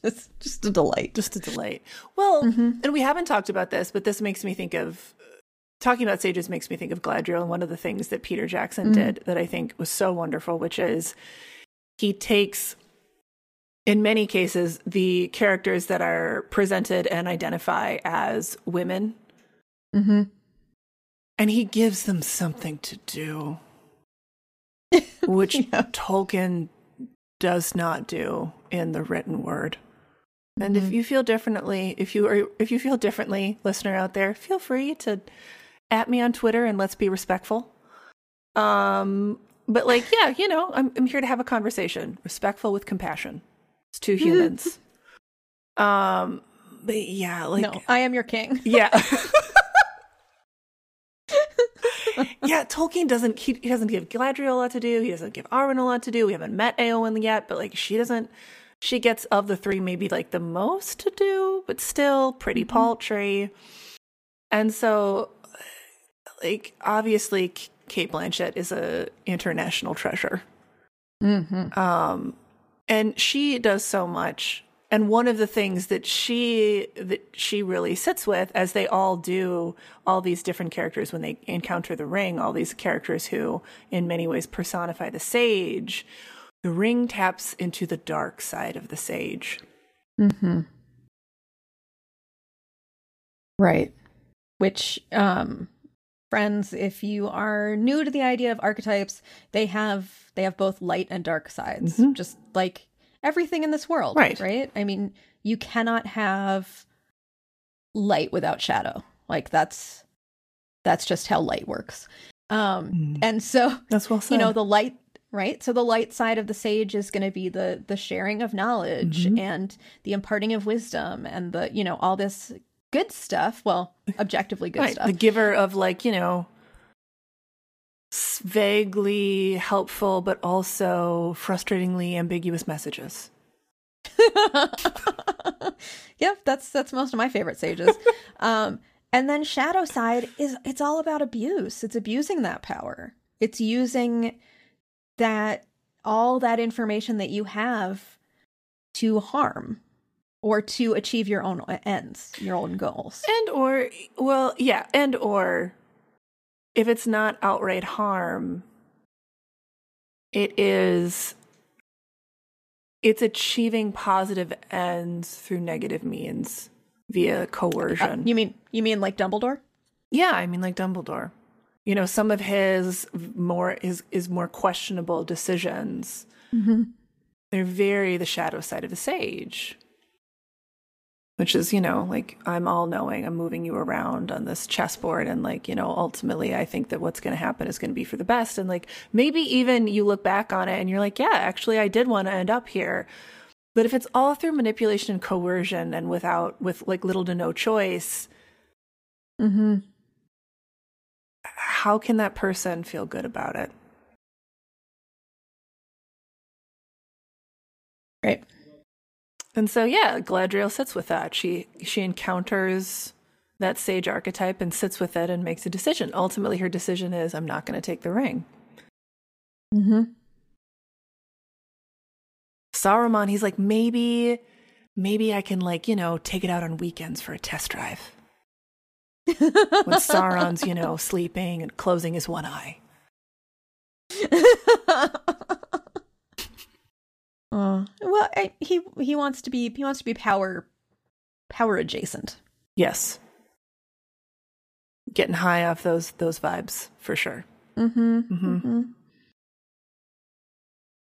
just, just a delight. Just a delight. Well, and we haven't talked about this, but this makes me think of talking about sages makes me think of Galadriel and one of the things that Peter Jackson did that I think was so wonderful, which is he takes in many cases the characters that are presented and identify as women Mm-hmm. and he gives them something to do which Yeah. Tolkien does not do in the written word. And if you feel differently, if you are if you feel differently, listener out there, feel free to at me on Twitter and let's be respectful. Um but like yeah, you know, I'm I'm here to have a conversation, respectful with compassion. It's two humans. um but yeah, like no, I am your king. yeah. yeah, Tolkien doesn't he, he doesn't give Galadriel a lot to do. He doesn't give Arwen a lot to do. We haven't met Eowyn yet, but like she doesn't she gets of the three maybe like the most to do, but still pretty paltry. And so like obviously Cate Blanchett is a international treasure. Mm-hmm. Um, and she does so much. And one of the things that she that she really sits with, as they all do, all these different characters when they encounter the ring, all these characters who, in many ways, personify the sage. The ring taps into the dark side of the sage. Mm-hmm. Right. Which, um, friends, if you are new to the idea of archetypes, they have they have both light and dark sides, Mhm. just like everything in this world. Right. Right. I mean, you cannot have light without shadow. Like that's that's just how light works. Um, and so That's well said. you know the light right so the light side of the sage is going to be the the sharing of knowledge Mhm. and the imparting of wisdom and the you know all this good stuff well objectively good right, stuff the giver of like you know vaguely helpful but also frustratingly ambiguous messages. yep, that's that's most of my favorite sages. um, and then shadow side is it's all about abuse. It's abusing that power. It's using that all that information that you have to harm or to achieve your own ends, your own goals. And or well, yeah, and or if it's not outright harm, it is it's achieving positive ends through negative means via coercion. Uh, you mean you mean like Dumbledore? Yeah, I mean like Dumbledore. You know, some of his more his is more questionable decisions. Mm-hmm. They're very the shadow side of the sage which is you know like i'm all knowing i'm moving you around on this chessboard and like you know ultimately i think that what's going to happen is going to be for the best and like maybe even you look back on it and you're like yeah actually i did want to end up here but if it's all through manipulation and coercion and without with like little to no choice mm-hmm. How can that person feel good about it right and so yeah, Galadriel sits with that. She she encounters that sage archetype and sits with it and makes a decision. Ultimately her decision is I'm not going to take the ring. Mhm. Saruman, he's like maybe maybe I can like, you know, take it out on weekends for a test drive. When Sauron's, you know, sleeping and closing his one eye. Well, I, he he wants to be he wants to be power power adjacent. Yes. Getting high off those those vibes for sure. Mm-hmm. Mm-hmm. mm-hmm.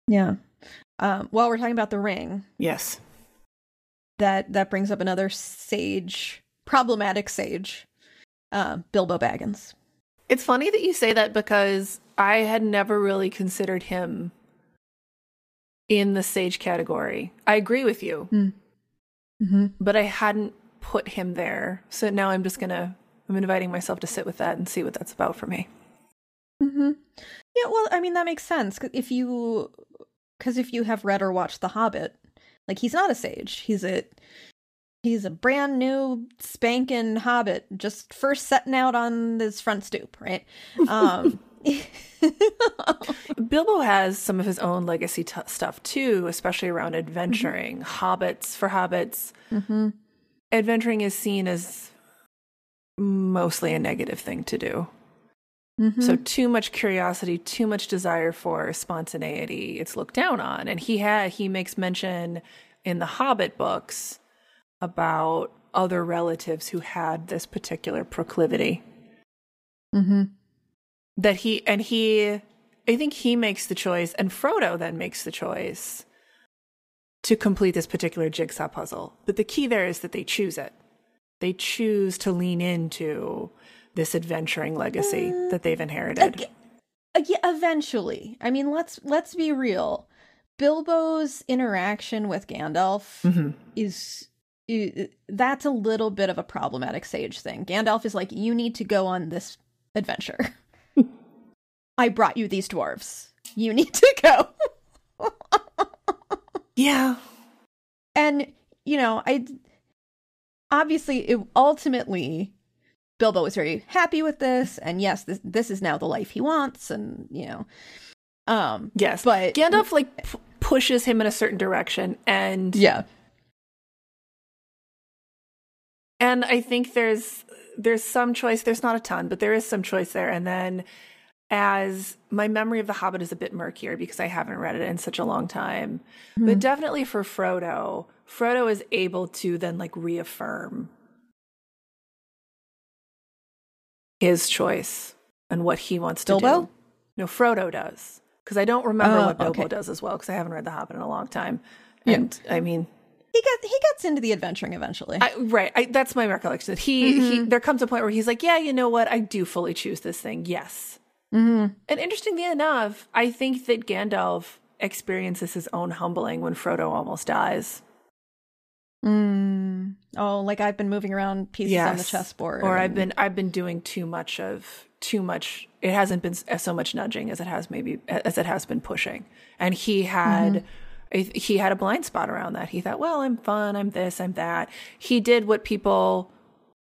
Yeah. Um, while we're talking about the ring, Yes. that that brings up another sage, problematic sage, uh, Bilbo Baggins. It's funny that you say that because I had never really considered him in the sage category. I agree with you, Mm-hmm. but I hadn't put him there. So now I'm just gonna I'm inviting myself to sit with that and see what that's about for me. Mm-hmm. Yeah, well, I mean that makes sense if you because if you have read or watched The Hobbit, like he's not a sage. He's a he's a brand new spanking hobbit, just first setting out on this front stoop, right? Um, Bilbo has some of his own legacy t- stuff too, especially around adventuring. Hobbits for hobbits, mhm. adventuring is seen as mostly a negative thing to do. Mhm. So too much curiosity, too much desire for spontaneity, it's looked down on. And he had he makes mention in the Hobbit books about other relatives who had this particular proclivity. Mhm. That he and he I think he makes the choice and Frodo then makes the choice to complete this particular jigsaw puzzle. But the key there is that they choose it. They choose to lean into this adventuring legacy that they've inherited. Uh, yeah, eventually. I mean, let's let's be real. Bilbo's interaction with Gandalf Mhm. is, that's a little bit of a problematic sage thing. Gandalf is like, you need to go on this adventure. I brought you these dwarves. You need to go. Yeah. and you know, I obviously it, ultimately Bilbo was very happy with this, and yes, this this is now the life he wants, and you know, um, Yes. but Gandalf like p- pushes him in a certain direction and yeah, and I think there's there's some choice, there's not a ton, but there is some choice there and then as my memory of the Hobbit is a bit murkier because I haven't read it in such a long time. But hmm. definitely for Frodo, Frodo is able to then like reaffirm his choice and what he wants to Bilbo? do. No, Frodo does. Because I don't remember Oh, what Bilbo okay. does as well, because I haven't read The Hobbit in a long time. Yeah. And I mean, he gets he gets into the adventuring eventually. I, right. I, that's my recollection. That he, he, there comes a point where he's like, yeah, you know what? I do fully choose this thing. Yes. mm-hmm. And interestingly enough, I think that Gandalf experiences his own humbling when Frodo almost dies. mm. Oh, like I've been moving around pieces on the chessboard, Or I've been I've been doing too much of too much. It hasn't been so much nudging as it has maybe as it has been pushing. And he had I- he had a blind spot around that. He thought, well, I'm fun, I'm this, I'm that. He did what people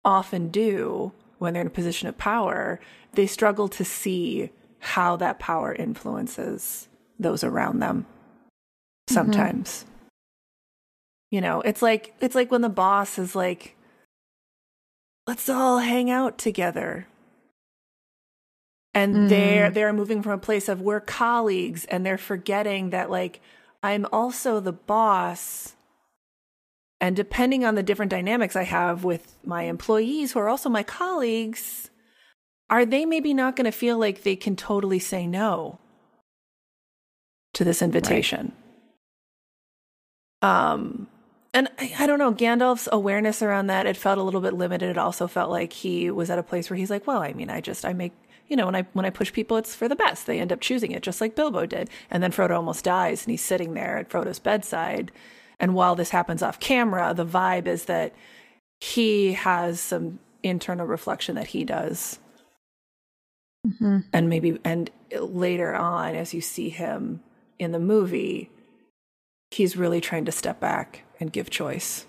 often do when they're in a position of power. They struggle to see how that power influences those around them mm-hmm. sometimes. You know, it's like it's like when the boss is like let's all hang out together. And they're mm-hmm. they're moving from a place of we're colleagues and they're forgetting that like I'm also the boss. And depending on the different dynamics I have with my employees who are also my colleagues, are they maybe not going to feel like they can totally say no to this invitation? Um, and I, I don't know, Gandalf's awareness around that, it felt a little bit limited. It also felt like he was at a place where he's like, well, I mean, I just, I make, you know, when I, when I push people, it's for the best. They end up choosing it, just like Bilbo did. And then Frodo almost dies and he's sitting there at Frodo's bedside. And while this happens off camera, the vibe is that he has some internal reflection that he does. Mm-hmm. And maybe, and later on, as you see him in the movie, he's really trying to step back and give choice.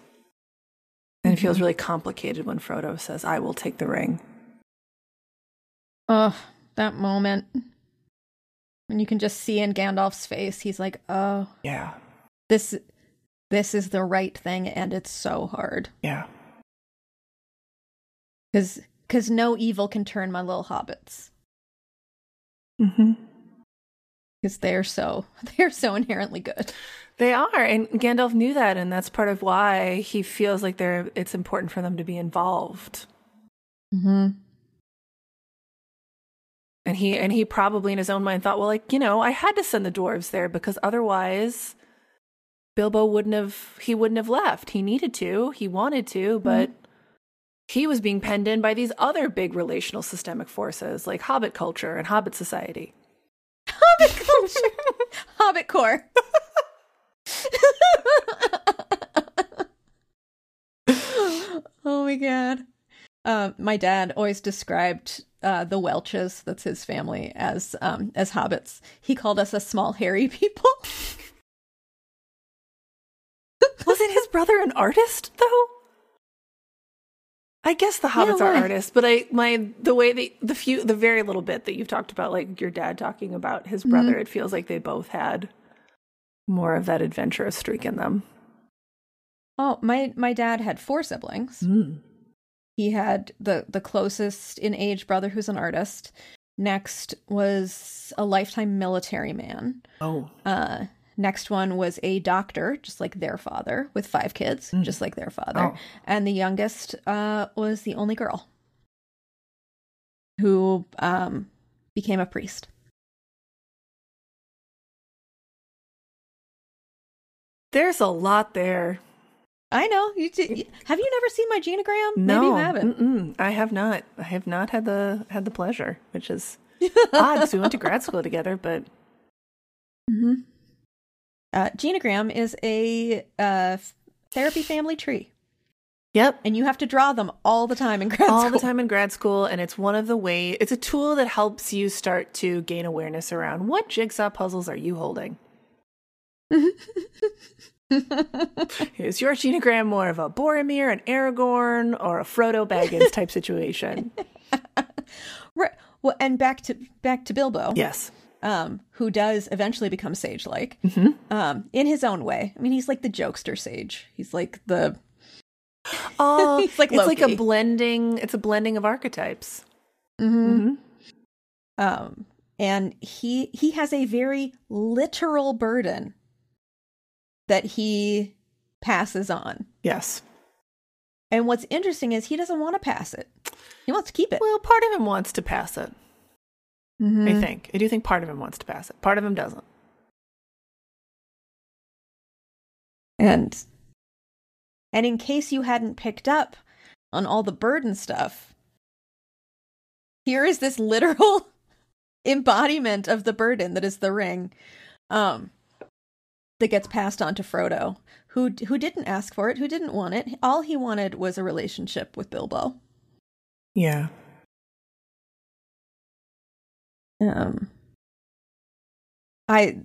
And it mm-hmm. feels really complicated when Frodo says, I will take the ring. Oh, that moment. When you can just see in Gandalf's face, he's like, "Oh, Yeah. this this is the right thing and it's so hard Yeah. cuz cuz no evil can turn my little hobbits Mm-hmm. cuz they're so they're so inherently good." They are. And Gandalf knew that. And that's part of why he feels like they're, it's important for them to be involved. Mm Mhm. And he, and he probably in his own mind thought, well, like, you know, I had to send the dwarves there because otherwise Bilbo wouldn't have, he wouldn't have left. He needed to, he wanted to, mm-hmm. but he was being penned in by these other big relational systemic forces like Hobbit culture and Hobbit society. Hobbit culture. Hobbit core. oh my god. Uh, my dad always described uh, the Welches, that's his family, as um, as hobbits. He called us a small hairy people. Wasn't his brother an artist though? I guess the hobbits are artists, but I my the way the the few the very little bit that you've talked about, like your dad talking about his brother, it feels like they both had more of that adventurous streak in them. Oh, my my dad had four siblings. He had the the closest in age brother who's an artist. Next was a lifetime military man. Oh, Uh, next one was a doctor, just like their father, with five kids, just like their father. Oh. And the youngest uh, was the only girl who um, became a priest. there's a lot there. I know. You have you never seen my genogram? No, Maybe you haven't. Mm-mm, I have not. I have not had the had the pleasure, which is odd because we went to grad school together. But hmm Uh, genogram is a uh, therapy family tree, yep, and you have to draw them all the time in grad all school. the time in grad school and it's one of the way it's a tool that helps you start to gain awareness around what jigsaw puzzles are you holding is your genogram more of a boromir an aragorn or a frodo baggins type situation Right. Well, and back to back to Bilbo. yes um, who does eventually become sage like um, in his own way. I mean, he's like the jokester sage. He's like the oh It's like it's like a blending it's a blending of archetypes um, and he he has a very literal burden that he passes on. yes And what's interesting is he doesn't want to pass it. He wants to keep it. well part of him wants to pass it Mhm. i think i do think part of him wants to pass it part of him doesn't And and in case you hadn't picked up on all the burden stuff, here is this literal embodiment of the burden that is the ring. Um that gets passed on to Frodo, who who didn't ask for it, who didn't want it. All he wanted was a relationship with Bilbo. yeah Um I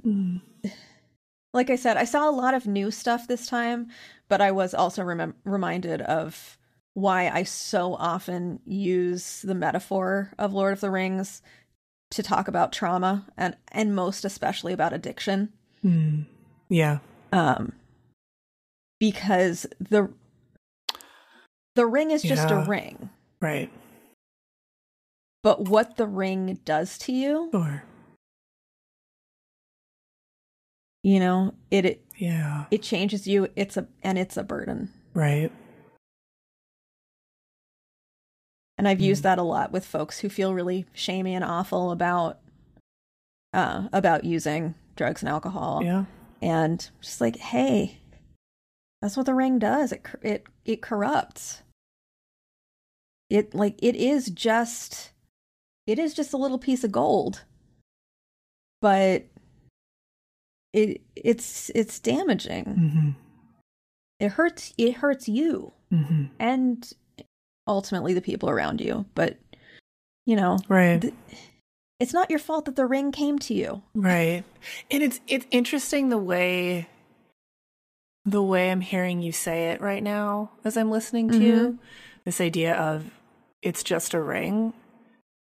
like I said, I saw a lot of new stuff this time, but I was also rem- reminded of why I so often use the metaphor of Lord of the Rings to talk about trauma and and most especially about addiction. Mm. Yeah. Um because the the ring is just Yeah. a ring. Right. But what the ring does to you, Sure. you know, it it, Yeah. it changes you. It's a and it's a burden. Right. And I've used Mm. that a lot with folks who feel really shamey and awful about uh about using drugs and alcohol. Yeah. And just like, hey, that's what the ring does. It it it corrupts. It like it is just it is just a little piece of gold. But it it's it's damaging. Mm-hmm. It hurts it hurts you Mm-hmm. and ultimately the people around you. But you know, Right. th- it's not your fault that the ring came to you. Right. And it's it's interesting the way the way I'm hearing you say it right now as I'm listening to you. This idea of it's just a ring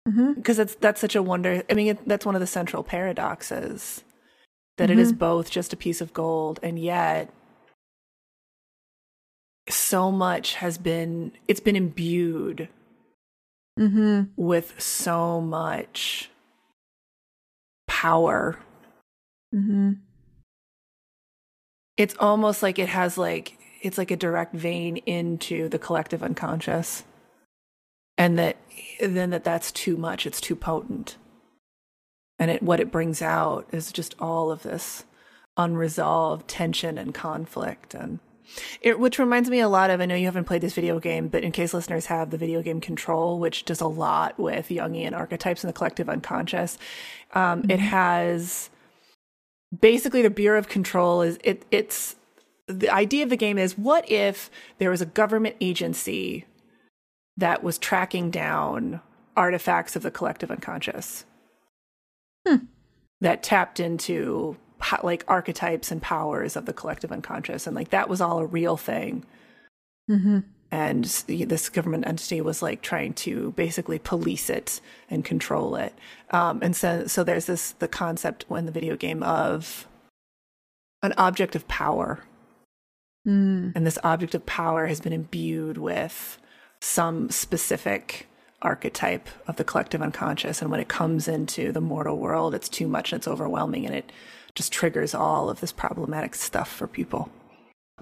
Mm-hmm. because it's that's such a wonder. I mean, it, that's one of the central paradoxes that it is both just a piece of gold and yet so much has been it's been imbued Mm-hmm. with so much power. Mm-hmm. it's almost like it has like it's like a direct vein into the collective unconscious. And that then that that's too much it's too potent. And it what it brings out is just all of this unresolved tension and conflict and it, which reminds me a lot of i know you haven't played this video game but in case listeners have the video game control which does a lot with jungian archetypes and the collective unconscious um, it has basically the bureau of control is it it's the idea of the game is what if there was a government agency that was tracking down artifacts of the collective unconscious? That tapped into like archetypes and powers of the collective unconscious and like that was all a real thing. Mm-hmm. And this government entity was like trying to basically police it and control it. Um, and so so there's this the concept in the video game of an object of power. Mm. and this object of power has been imbued with some specific archetype of the collective unconscious. And when it comes into the mortal world it's too much and it's overwhelming and it just triggers all of this problematic stuff for people.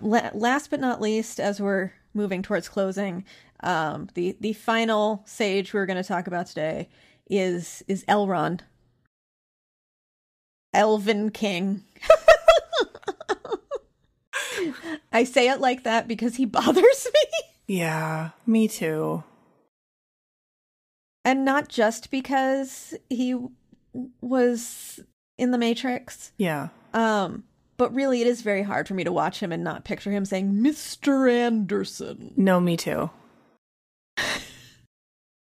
La- last but not least, as we're moving towards closing, um, the the final sage we're going to talk about today is is Elrond, Elven King. I say it like that because he bothers me, yeah me too and not just because he was in the Matrix. yeah Um, but really, it is very hard for me to watch him and not picture him saying, "Mr. Anderson." No, me too.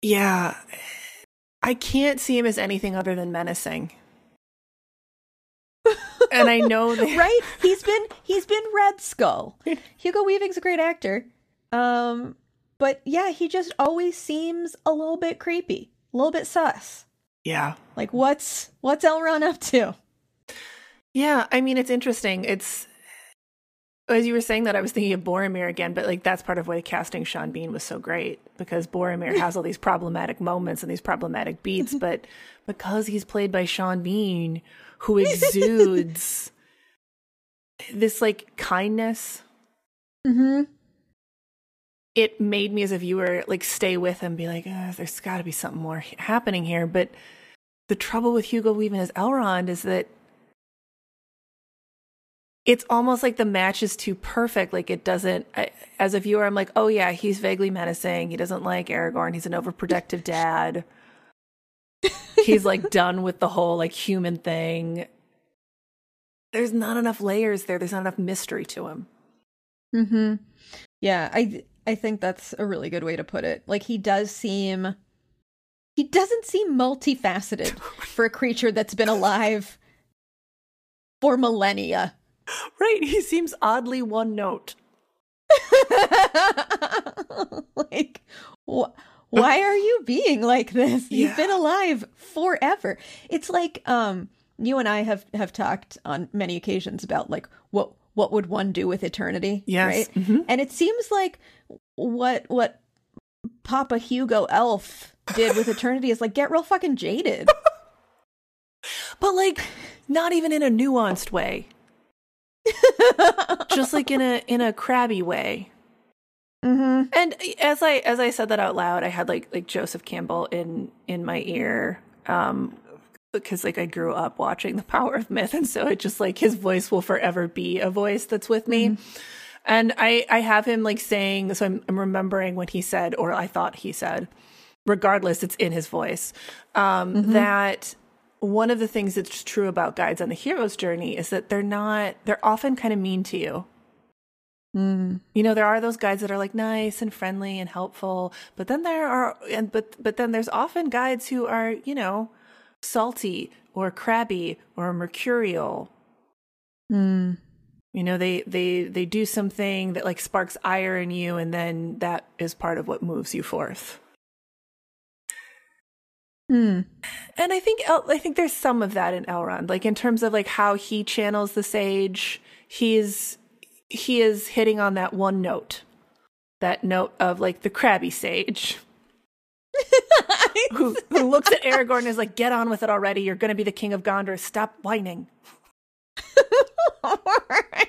yeah. I can't see him as anything other than menacing. and I know that right? He's been he's been Red Skull. Hugo Weaving's a great actor. Um, but yeah, he just always seems a little bit creepy, a little bit sus. Yeah. Like what's what's Elrond up to? Yeah, I mean it's interesting. It's as you were saying that I was thinking of Boromir again, but like that's part of why casting Sean Bean was so great because Boromir has all these problematic moments and these problematic beats, but because he's played by Sean Bean, who exudes this like kindness, Mm-hmm. it made me as a viewer like stay with him, be like, "Ugh, there's got to be something more happening here. But the trouble with Hugo Weaving as Elrond is that it's almost like the match is too perfect. Like it doesn't. I, as a viewer, I'm like, oh yeah, he's vaguely menacing. He doesn't like Aragorn. He's an overprotective dad. he's like done with the whole like human thing. There's not enough layers there. There's not enough mystery to him. Mm-hmm. Yeah, I I think that's a really good way to put it. Like he does seem he doesn't seem multifaceted for a creature that's been alive for millennia. Right. He seems oddly one note. like, wh- why are you being like this? You've Yeah. been alive forever. It's like, um, you and I have have talked on many occasions about like what what would one do with eternity, Yes. right? Mhm. And it seems like what what Papa Hugo Elf did with eternity is like get real fucking jaded. But like not even in a nuanced way. Just like in a in a crabby way. hmm And as I as I said that out loud, I had like like Joseph Campbell in in my ear, um, because like I grew up watching The Power of Myth, and so it just like his voice will forever be a voice that's with me. And I I have him like saying, so I'm, I'm remembering when he said, or I thought he said, regardless, it's in his voice, um, that one of the things that's true about guides on the hero's journey is that they're not they're often kind of mean to you. Mm. You know, there are those guides that are like nice and friendly and helpful, but then there are and but but then there's often guides who are, you know, salty or crabby or mercurial. Mm. You know, they they they do something that like sparks ire in you and then that is part of what moves you forth. Mm. And I think El- I think there's some of that in Elrond, like in terms of like how he channels the sage. He's he is hitting on that one note, that note of like the crabby sage, who who looks at Aragorn and is like, "Get on with it already. You're going to be the king of Gondor. Stop whining.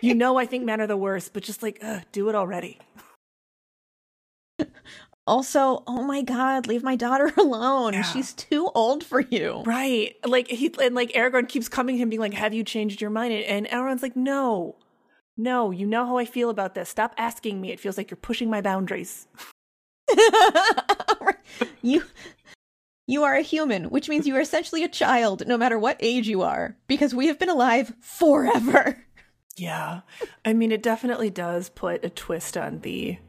You know I think men are the worst, but just like, do it already." Also, oh my god, leave my daughter alone. Yeah. She's too old for you. Right. Like he and like Aragorn keeps coming to him being like, "Have you changed your mind?" And Elrond's like, "No. No, you know how I feel about this. Stop asking me. It feels like you're pushing my boundaries." you you are a human, which means you are essentially a child no matter what age you are because we have been alive forever. Yeah. I mean, it definitely does put a twist on the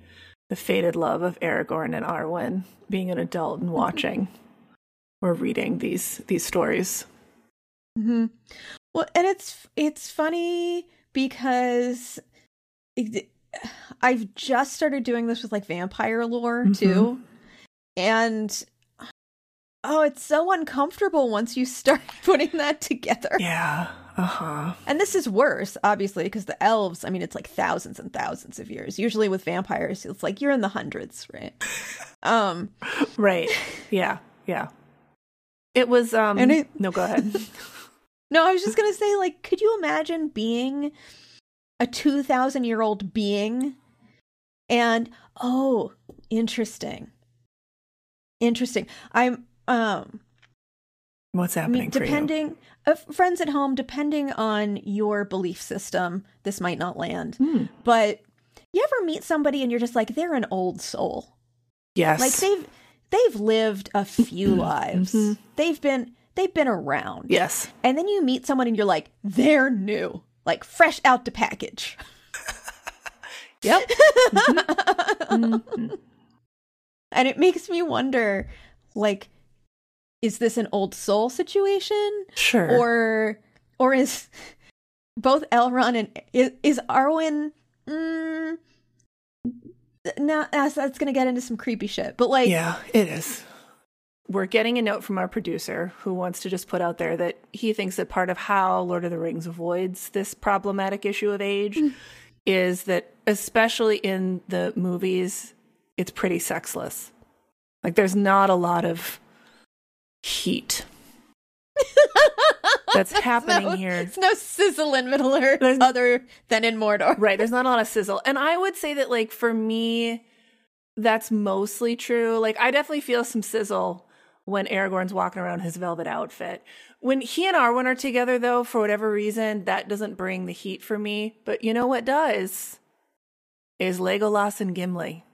the fated love of Aragorn and Arwen being an adult and watching or reading these these stories. hmm Well, and it's it's funny because it- I've just started doing this with like vampire lore Mhm. too, and oh, it's so uncomfortable once you start putting that together. Yeah. Uh-huh. And this is worse, obviously, because the elves, I mean, it's like thousands and thousands of years. Usually with vampires, it's like you're in the hundreds, right? Um, Right. Yeah. Yeah. It was um And it- No, go ahead. no, I was just going to say, like, could you imagine being a 2,000 year old being and, oh, interesting. Interesting. I'm, um, What's I happening mean, for you? depending, uh, friends at home, depending on your belief system, this might not land. Hmm. But you ever meet somebody and you're just like, they're an old soul. Yes. Like they've they've lived a few lives. Mhm. They've been they've been around. Yes. And then you meet someone and you're like, they're new. Like fresh out the package. Yep. And it makes me wonder, like, is this an old soul situation? Sure. Or or is both Elrond and is, is Arwen mm, no, that's, that's gonna get into some creepy shit. But like yeah, it is. We're getting a note from our producer who wants to just put out there that he thinks that part of how Lord of the Rings avoids this problematic issue of age is that, especially in the movies, it's pretty sexless. Like, there's not a lot of heat that's happening no, here. It's no sizzle in Middle Earth There's- other than in Mordor. Right. There's not a lot of sizzle. And I would say that, like, for me, that's mostly true. Like, I definitely feel some sizzle when Aragorn's walking around his velvet outfit. When he and Arwen are together, though, for whatever reason, that doesn't bring the heat for me. But you know what does? Is Legolas and Gimli.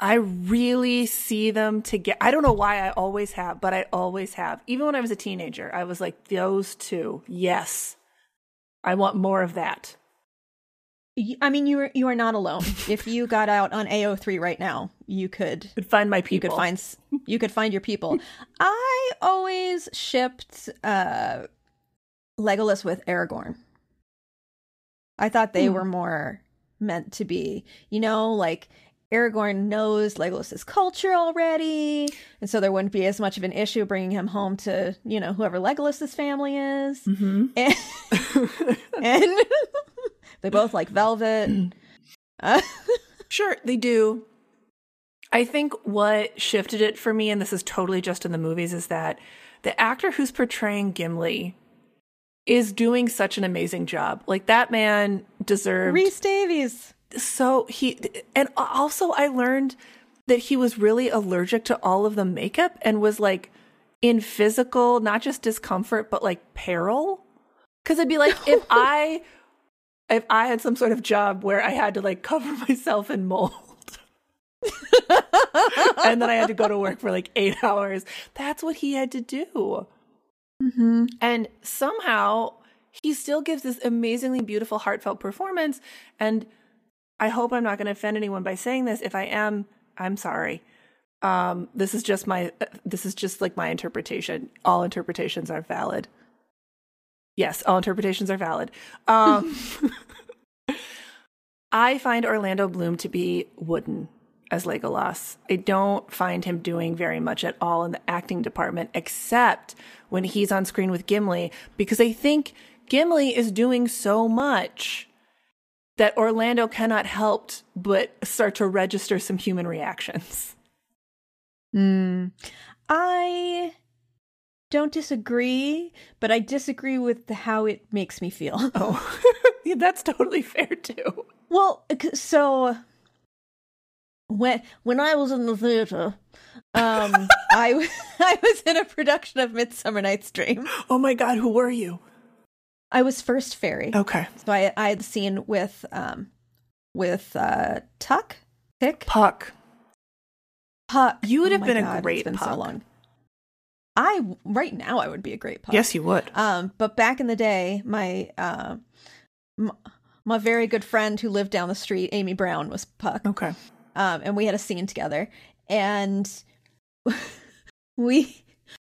I really see them together. I don't know why I always have, but I always have. Even when I was a teenager, I was like, those two, yes. I want more of that. I mean, you are you are not alone. if you got out on AO3 right now, you could Could find my people. you could find s- you could find your people. I always shipped uh Legolas with Aragorn. I thought they were more meant to be, you know, like Aragorn knows Legolas's culture already, and so there wouldn't be as much of an issue bringing him home to, you know, whoever Legolas's family is. Mm-hmm. And, and they both like velvet. Uh, Sure, they do. I think what shifted it for me, and this is totally just in the movies, is that the actor who's portraying Gimli is doing such an amazing job. Like that man deserved Rhys-Davies. So he and also I learned that he was really allergic to all of the makeup and was like in physical not just discomfort but like peril cuz it'd be like if I if I had some sort of job where I had to like cover myself in mold and then I had to go to work for like 8 hours that's what he had to do Mm-hmm. and somehow he still gives this amazingly beautiful, heartfelt performance. And I hope I'm not going to offend anyone by saying this. If I am, I'm sorry. Um, this is just my, this is just like my interpretation. All interpretations are valid. Yes, all interpretations are valid. Um, I find Orlando Bloom to be wooden as Legolas. I don't find him doing very much at all in the acting department, except when he's on screen with Gimli, because I think Gimli is doing so much that Orlando cannot help but start to register some human reactions. Mm. I don't disagree, but I disagree with how it makes me feel. Oh, yeah, that's totally fair too. Well, so when when I was in the theater, um, I I was in a production of Midsummer Night's Dream. Oh my God, who were you? I was first fairy, Okay. so I I had the scene with um with uh Tuck Pick Puck. Puck. You would Oh have my been a great It's been so Puck. long. I right now I would be a great Puck. Yes, you would. Um, but back in the day, my uh, m- my very good friend who lived down the street, Amy Brown, was Puck. Okay. um, and we had a scene together, and we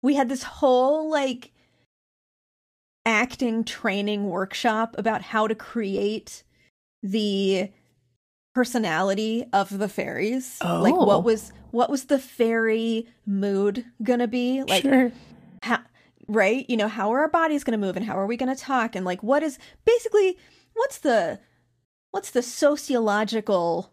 we had this whole like acting training workshop about how to create the personality of the fairies like Oh. what was what was the fairy mood gonna be like sure. how right you know how are our bodies going to move and how are we going to talk and like what is basically what's the what's the sociological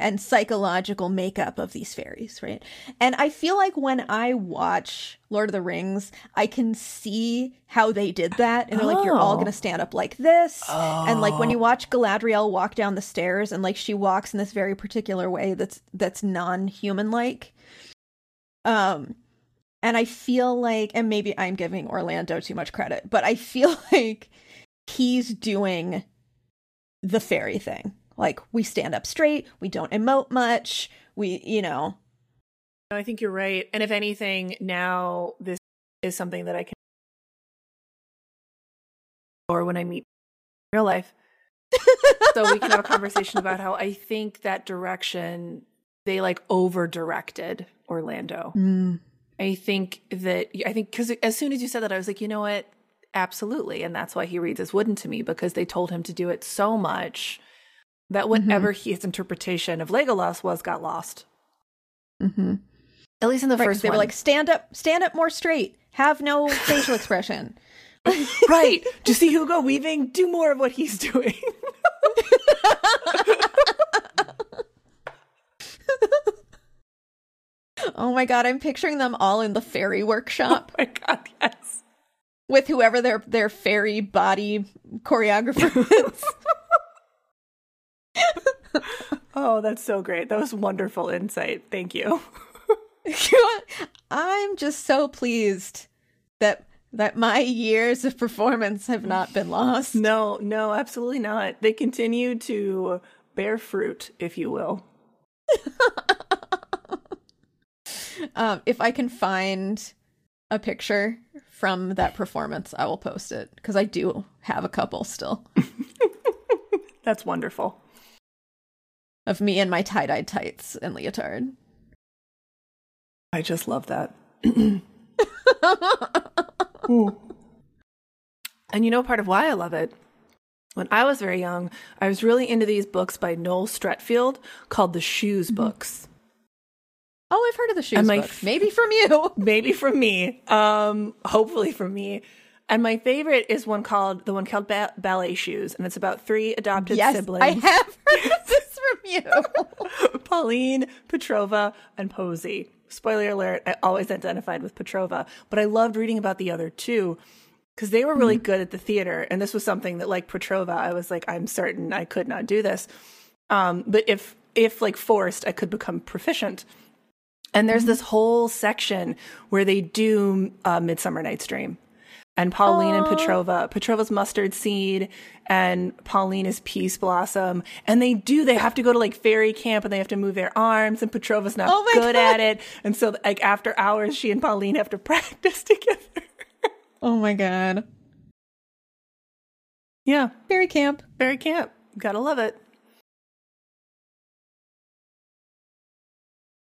and psychological makeup of these fairies right and i feel like when i watch lord of the rings i can see how they did that and they're like you're all Oh. going to stand up like this and like when you watch galadriel walk down the stairs and like she walks in this very particular way that's that's non-human like um and I feel like, and maybe I'm giving Orlando too much credit, but I feel like he's doing the fairy thing. Like we stand up straight, we don't emote much, we, you know, I think you're right. And if anything, now this is something that I can or when I meet in real life. so we can have a conversation about how I think that direction they like over directed Orlando. Mm. I think that I think because as soon as you said that, I was like, you know what? Absolutely, and that's why he reads as wooden to me because they told him to do it so much that whatever his interpretation of Legolas was got lost. mm-hmm. At least in the right, first they one, were like, stand up, stand up more straight, have no facial expression. right? Do you see Hugo Weaving? Do more of what he's doing. Oh my god, I'm picturing them all in the fairy workshop. oh workshop my god, yes. with whoever their their fairy body choreographer is. Oh, that's so great. That was wonderful insight. Thank you. I'm just so pleased that that my years of performance have not been lost. No, no, absolutely not. They continue to bear fruit, if you will. Um, if I can find a picture from that performance, I will post it because I do have a couple still That's wonderful. Of me in my tie dye tights and leotard. I just love that. And you know part of why I love it when I was very young, I was really into these books by Noel Streatfeild called the Shoes Mm-hmm. books. Oh, I've heard of the shoes And my book. f- Maybe from you. Maybe from me, um, hopefully from me. And my favorite is one called the one called ba- Ballet Shoes, and it's about three adopted yes, siblings. I have heard from you. Pauline, Petrova, and Posey. Spoiler alert, I always identified with Petrova, but I loved reading about the other two because they were really good at the theater. And this was something that, like Petrova, I was like, I'm certain I could not do this. Um, but if, if like forced, I could become proficient. And there's this whole section where they do uh, Midsummer Night's Dream. And Pauline and Petrova, Petrova's Mustardseed, and Pauline is Peaseblossom. And they do, they have to go to like fairy camp and they have to move their arms, and Petrova's not Oh good God. at it. And so, like, after hours, she and Pauline have to practice together. oh my god. yeah, Fairy camp. fairy camp. Gotta love it.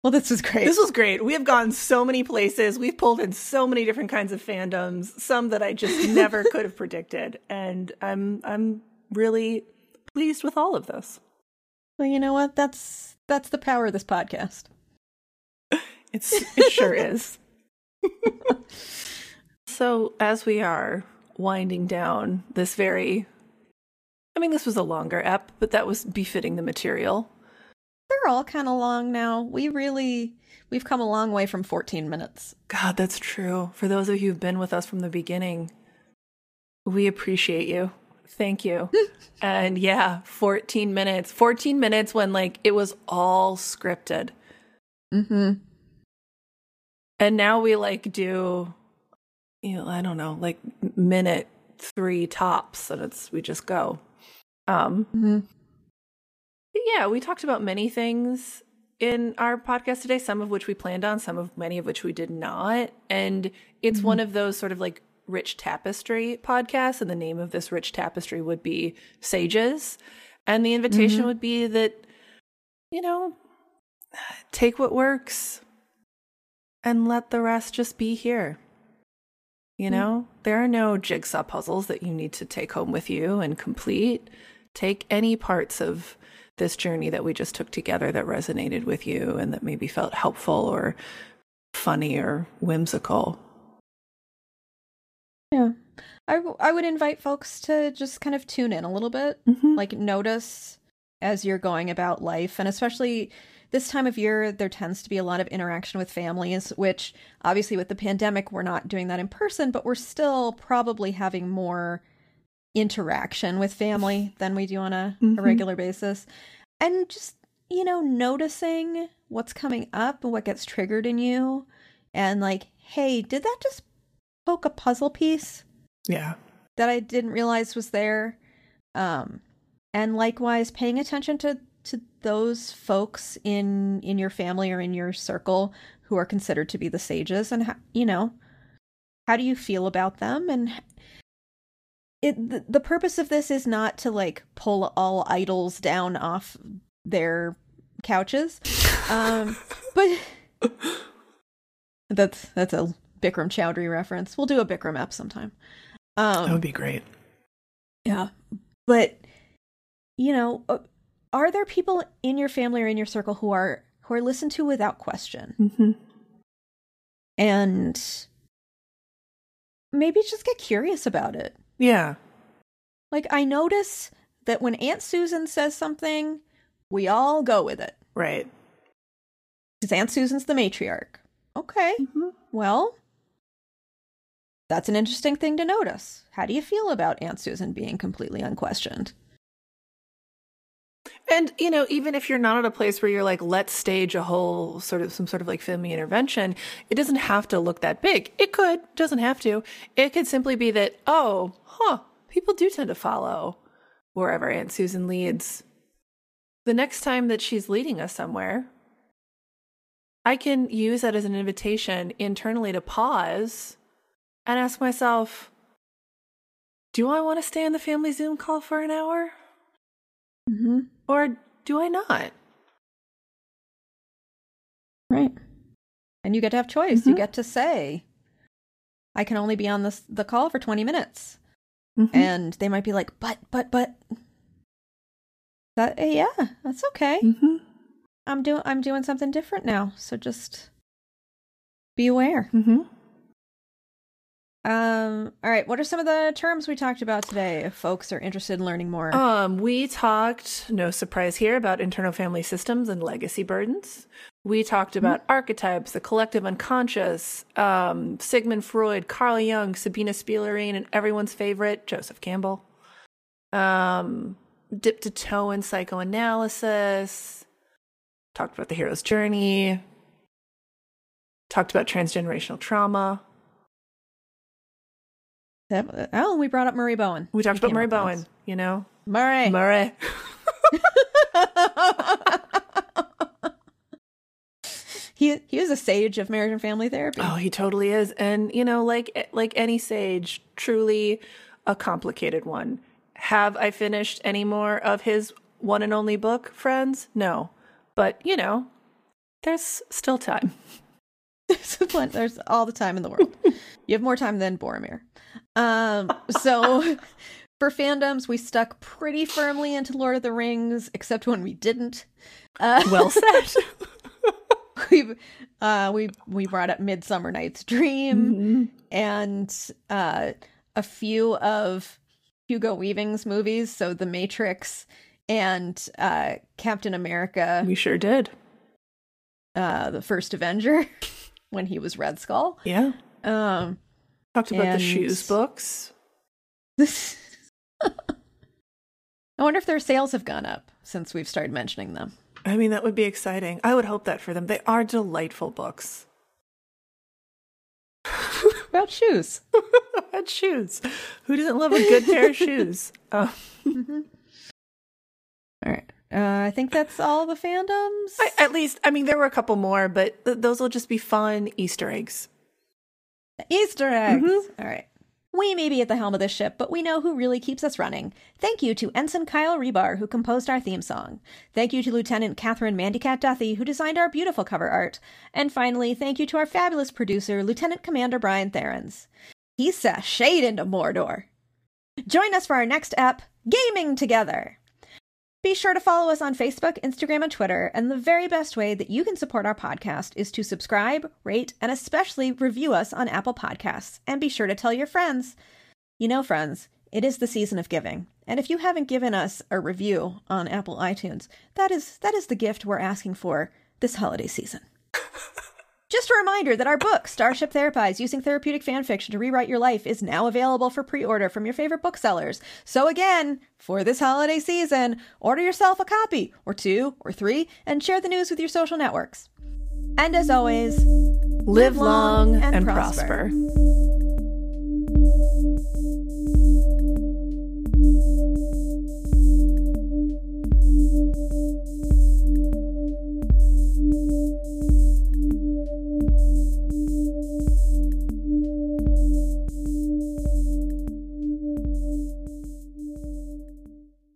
Well, this was great. This was great. We have gone so many places. We've pulled in so many different kinds of fandoms, some that I just never could have predicted. And I'm I'm really pleased with all of this. well, you know what? That's that's the power of this podcast. It's it sure is. so as we are winding down this very I mean this was a longer ep, but that was befitting the material. They're all kind of long now. We really we've come a long way from 14 minutes. God, that's true. For those of you who've been with us from the beginning, we appreciate you. Thank you. and yeah, 14 minutes. 14 minutes when like it was all scripted. Mhm. And now we like do you know, I don't know, like minute 3 tops and it's we just go. Um Mhm. But yeah, we talked about many things in our podcast today, some of which we planned on, some of many of which we did not. And it's mm-hmm. one of those sort of like rich tapestry podcasts. And the name of this rich tapestry would be Sages. And the invitation mm-hmm. would be that, you know, take what works and let the rest just be here. You mm. know, there are no jigsaw puzzles that you need to take home with you and complete. Take any parts of this journey that we just took together that resonated with you and that maybe felt helpful or funny or whimsical. Yeah. I, w- I would invite folks to just kind of tune in a little bit, Mm-hmm. like notice as you're going about life. And especially this time of year, there tends to be a lot of interaction with families, which obviously with the pandemic, we're not doing that in person, but we're still probably having more interaction with family than we do on a, a Mhm. regular basis. And just, you know, noticing what's coming up and what gets triggered in you. And like, hey, did that just poke a puzzle piece? Yeah. that I didn't realize was there. Um, and likewise, paying attention to to those folks in in your family or in your circle who are considered to be the sages, and how, you know, how do you feel about them? And it the, the purpose of this is not to like pull all idols down off their couches, um, but that's that's a Bikram Choudhury reference. We'll do a Bikram app sometime. Um, That would be great. yeah. But you know, uh, are there people in your family or in your circle who are who are listened to without question? Mm-hmm. And maybe just get curious about it. Yeah. Like I notice that when Aunt Susan says something, we all go with it. Right. Because Aunt Susan's the matriarch. Okay. Mm-hmm. Well, that's an interesting thing to notice. How do you feel about Aunt Susan being completely unquestioned? And you know, even if you're not at a place where you're like, let's stage a whole sort of some sort of like family intervention, it doesn't have to look that big. It could, doesn't have to. It could simply be that, oh, huh, people do tend to follow wherever Aunt Susan leads. The next time that she's leading us somewhere, I can use that as an invitation internally to pause and ask myself, do I want to stay on the family Zoom call for an hour? Mm-hmm. Or do I not? Right. And you get to have choice. You Mhm. get to say, I can only be on this the call for 20 minutes. Mhm. and they might be like, "But, but, but." That eh, yeah, that's okay. Mhm. I'm doing I'm doing something different now, so just be aware. Mhm. Um, all right, what are some of the terms we talked about today if folks are interested in learning more? Um, we talked, no surprise here, about internal family systems and legacy burdens. We talked about archetypes, the collective unconscious, um, Sigmund Freud, Carl Jung, Sabina Spielrein, and everyone's favorite, Joseph Campbell. Um, dipped to toe in psychoanalysis. Talked about the hero's journey. Talked about transgenerational trauma. That- oh, we brought up Murray Bowen. We talked about Murray Bowen, you know? Murray. Murray. he he was a sage of marriage and family therapy. Oh, he totally is. And you know, like like any sage, truly a complicated one. Have I finished any more of his one and only book, friends? No. But, you know, there's still time. There's all the time in the world. you have more time than Boromir. Um, so for fandoms, we stuck pretty firmly into Lord of the Rings, except when we didn't. Uh, Well said. we uh, we we brought up Midsummer Night's Dream and uh, a few of Hugo Weaving's movies, so The Matrix and uh, Captain America, we sure did. uh, the First Avenger, when he was Red Skull. Yeah. Um, Talked about And- the shoes books. I wonder if their sales have gone up since we've started mentioning them. I mean, that would be exciting. I would hope that for them. They are delightful books. About shoes. and shoes. Who doesn't love a good pair of shoes? Uh, All right. Uh, I think that's all the fandoms. I, at least, I mean, there were a couple more, but th- those will just be fun Easter eggs. Easter eggs. Mhm. All right. We may be at the helm of this ship, but we know who really keeps us running. Thank you to Ensign Kyle Rebar, who composed our theme song. Thank you to Lieutenant Catherine Mandycat Duthie, who designed our beautiful cover art. And finally, thank you to our fabulous producer, Lieutenant Commander Brian Therens. He sashayed into Mordor. Join us for our next ep, Gaming Together. Be sure to follow us on Facebook, Instagram, and Twitter. And the very best way that you can support our podcast is to subscribe, rate, and especially review us on Apple Podcasts. And be sure to tell your friends. You know, friends, it is the season of giving. And if you haven't given us a review on Apple iTunes, that is that is the gift we're asking for this holiday season. Just a reminder that our book, Starship Therapise Using Therapeutic Fan Fiction to Rewrite Your Life, is now available for pre order from your favorite booksellers. So, again, for this holiday season, order yourself a copy, or two, or three, and share the news with your social networks. And as always, live, live long, long and, and prosper. prosper.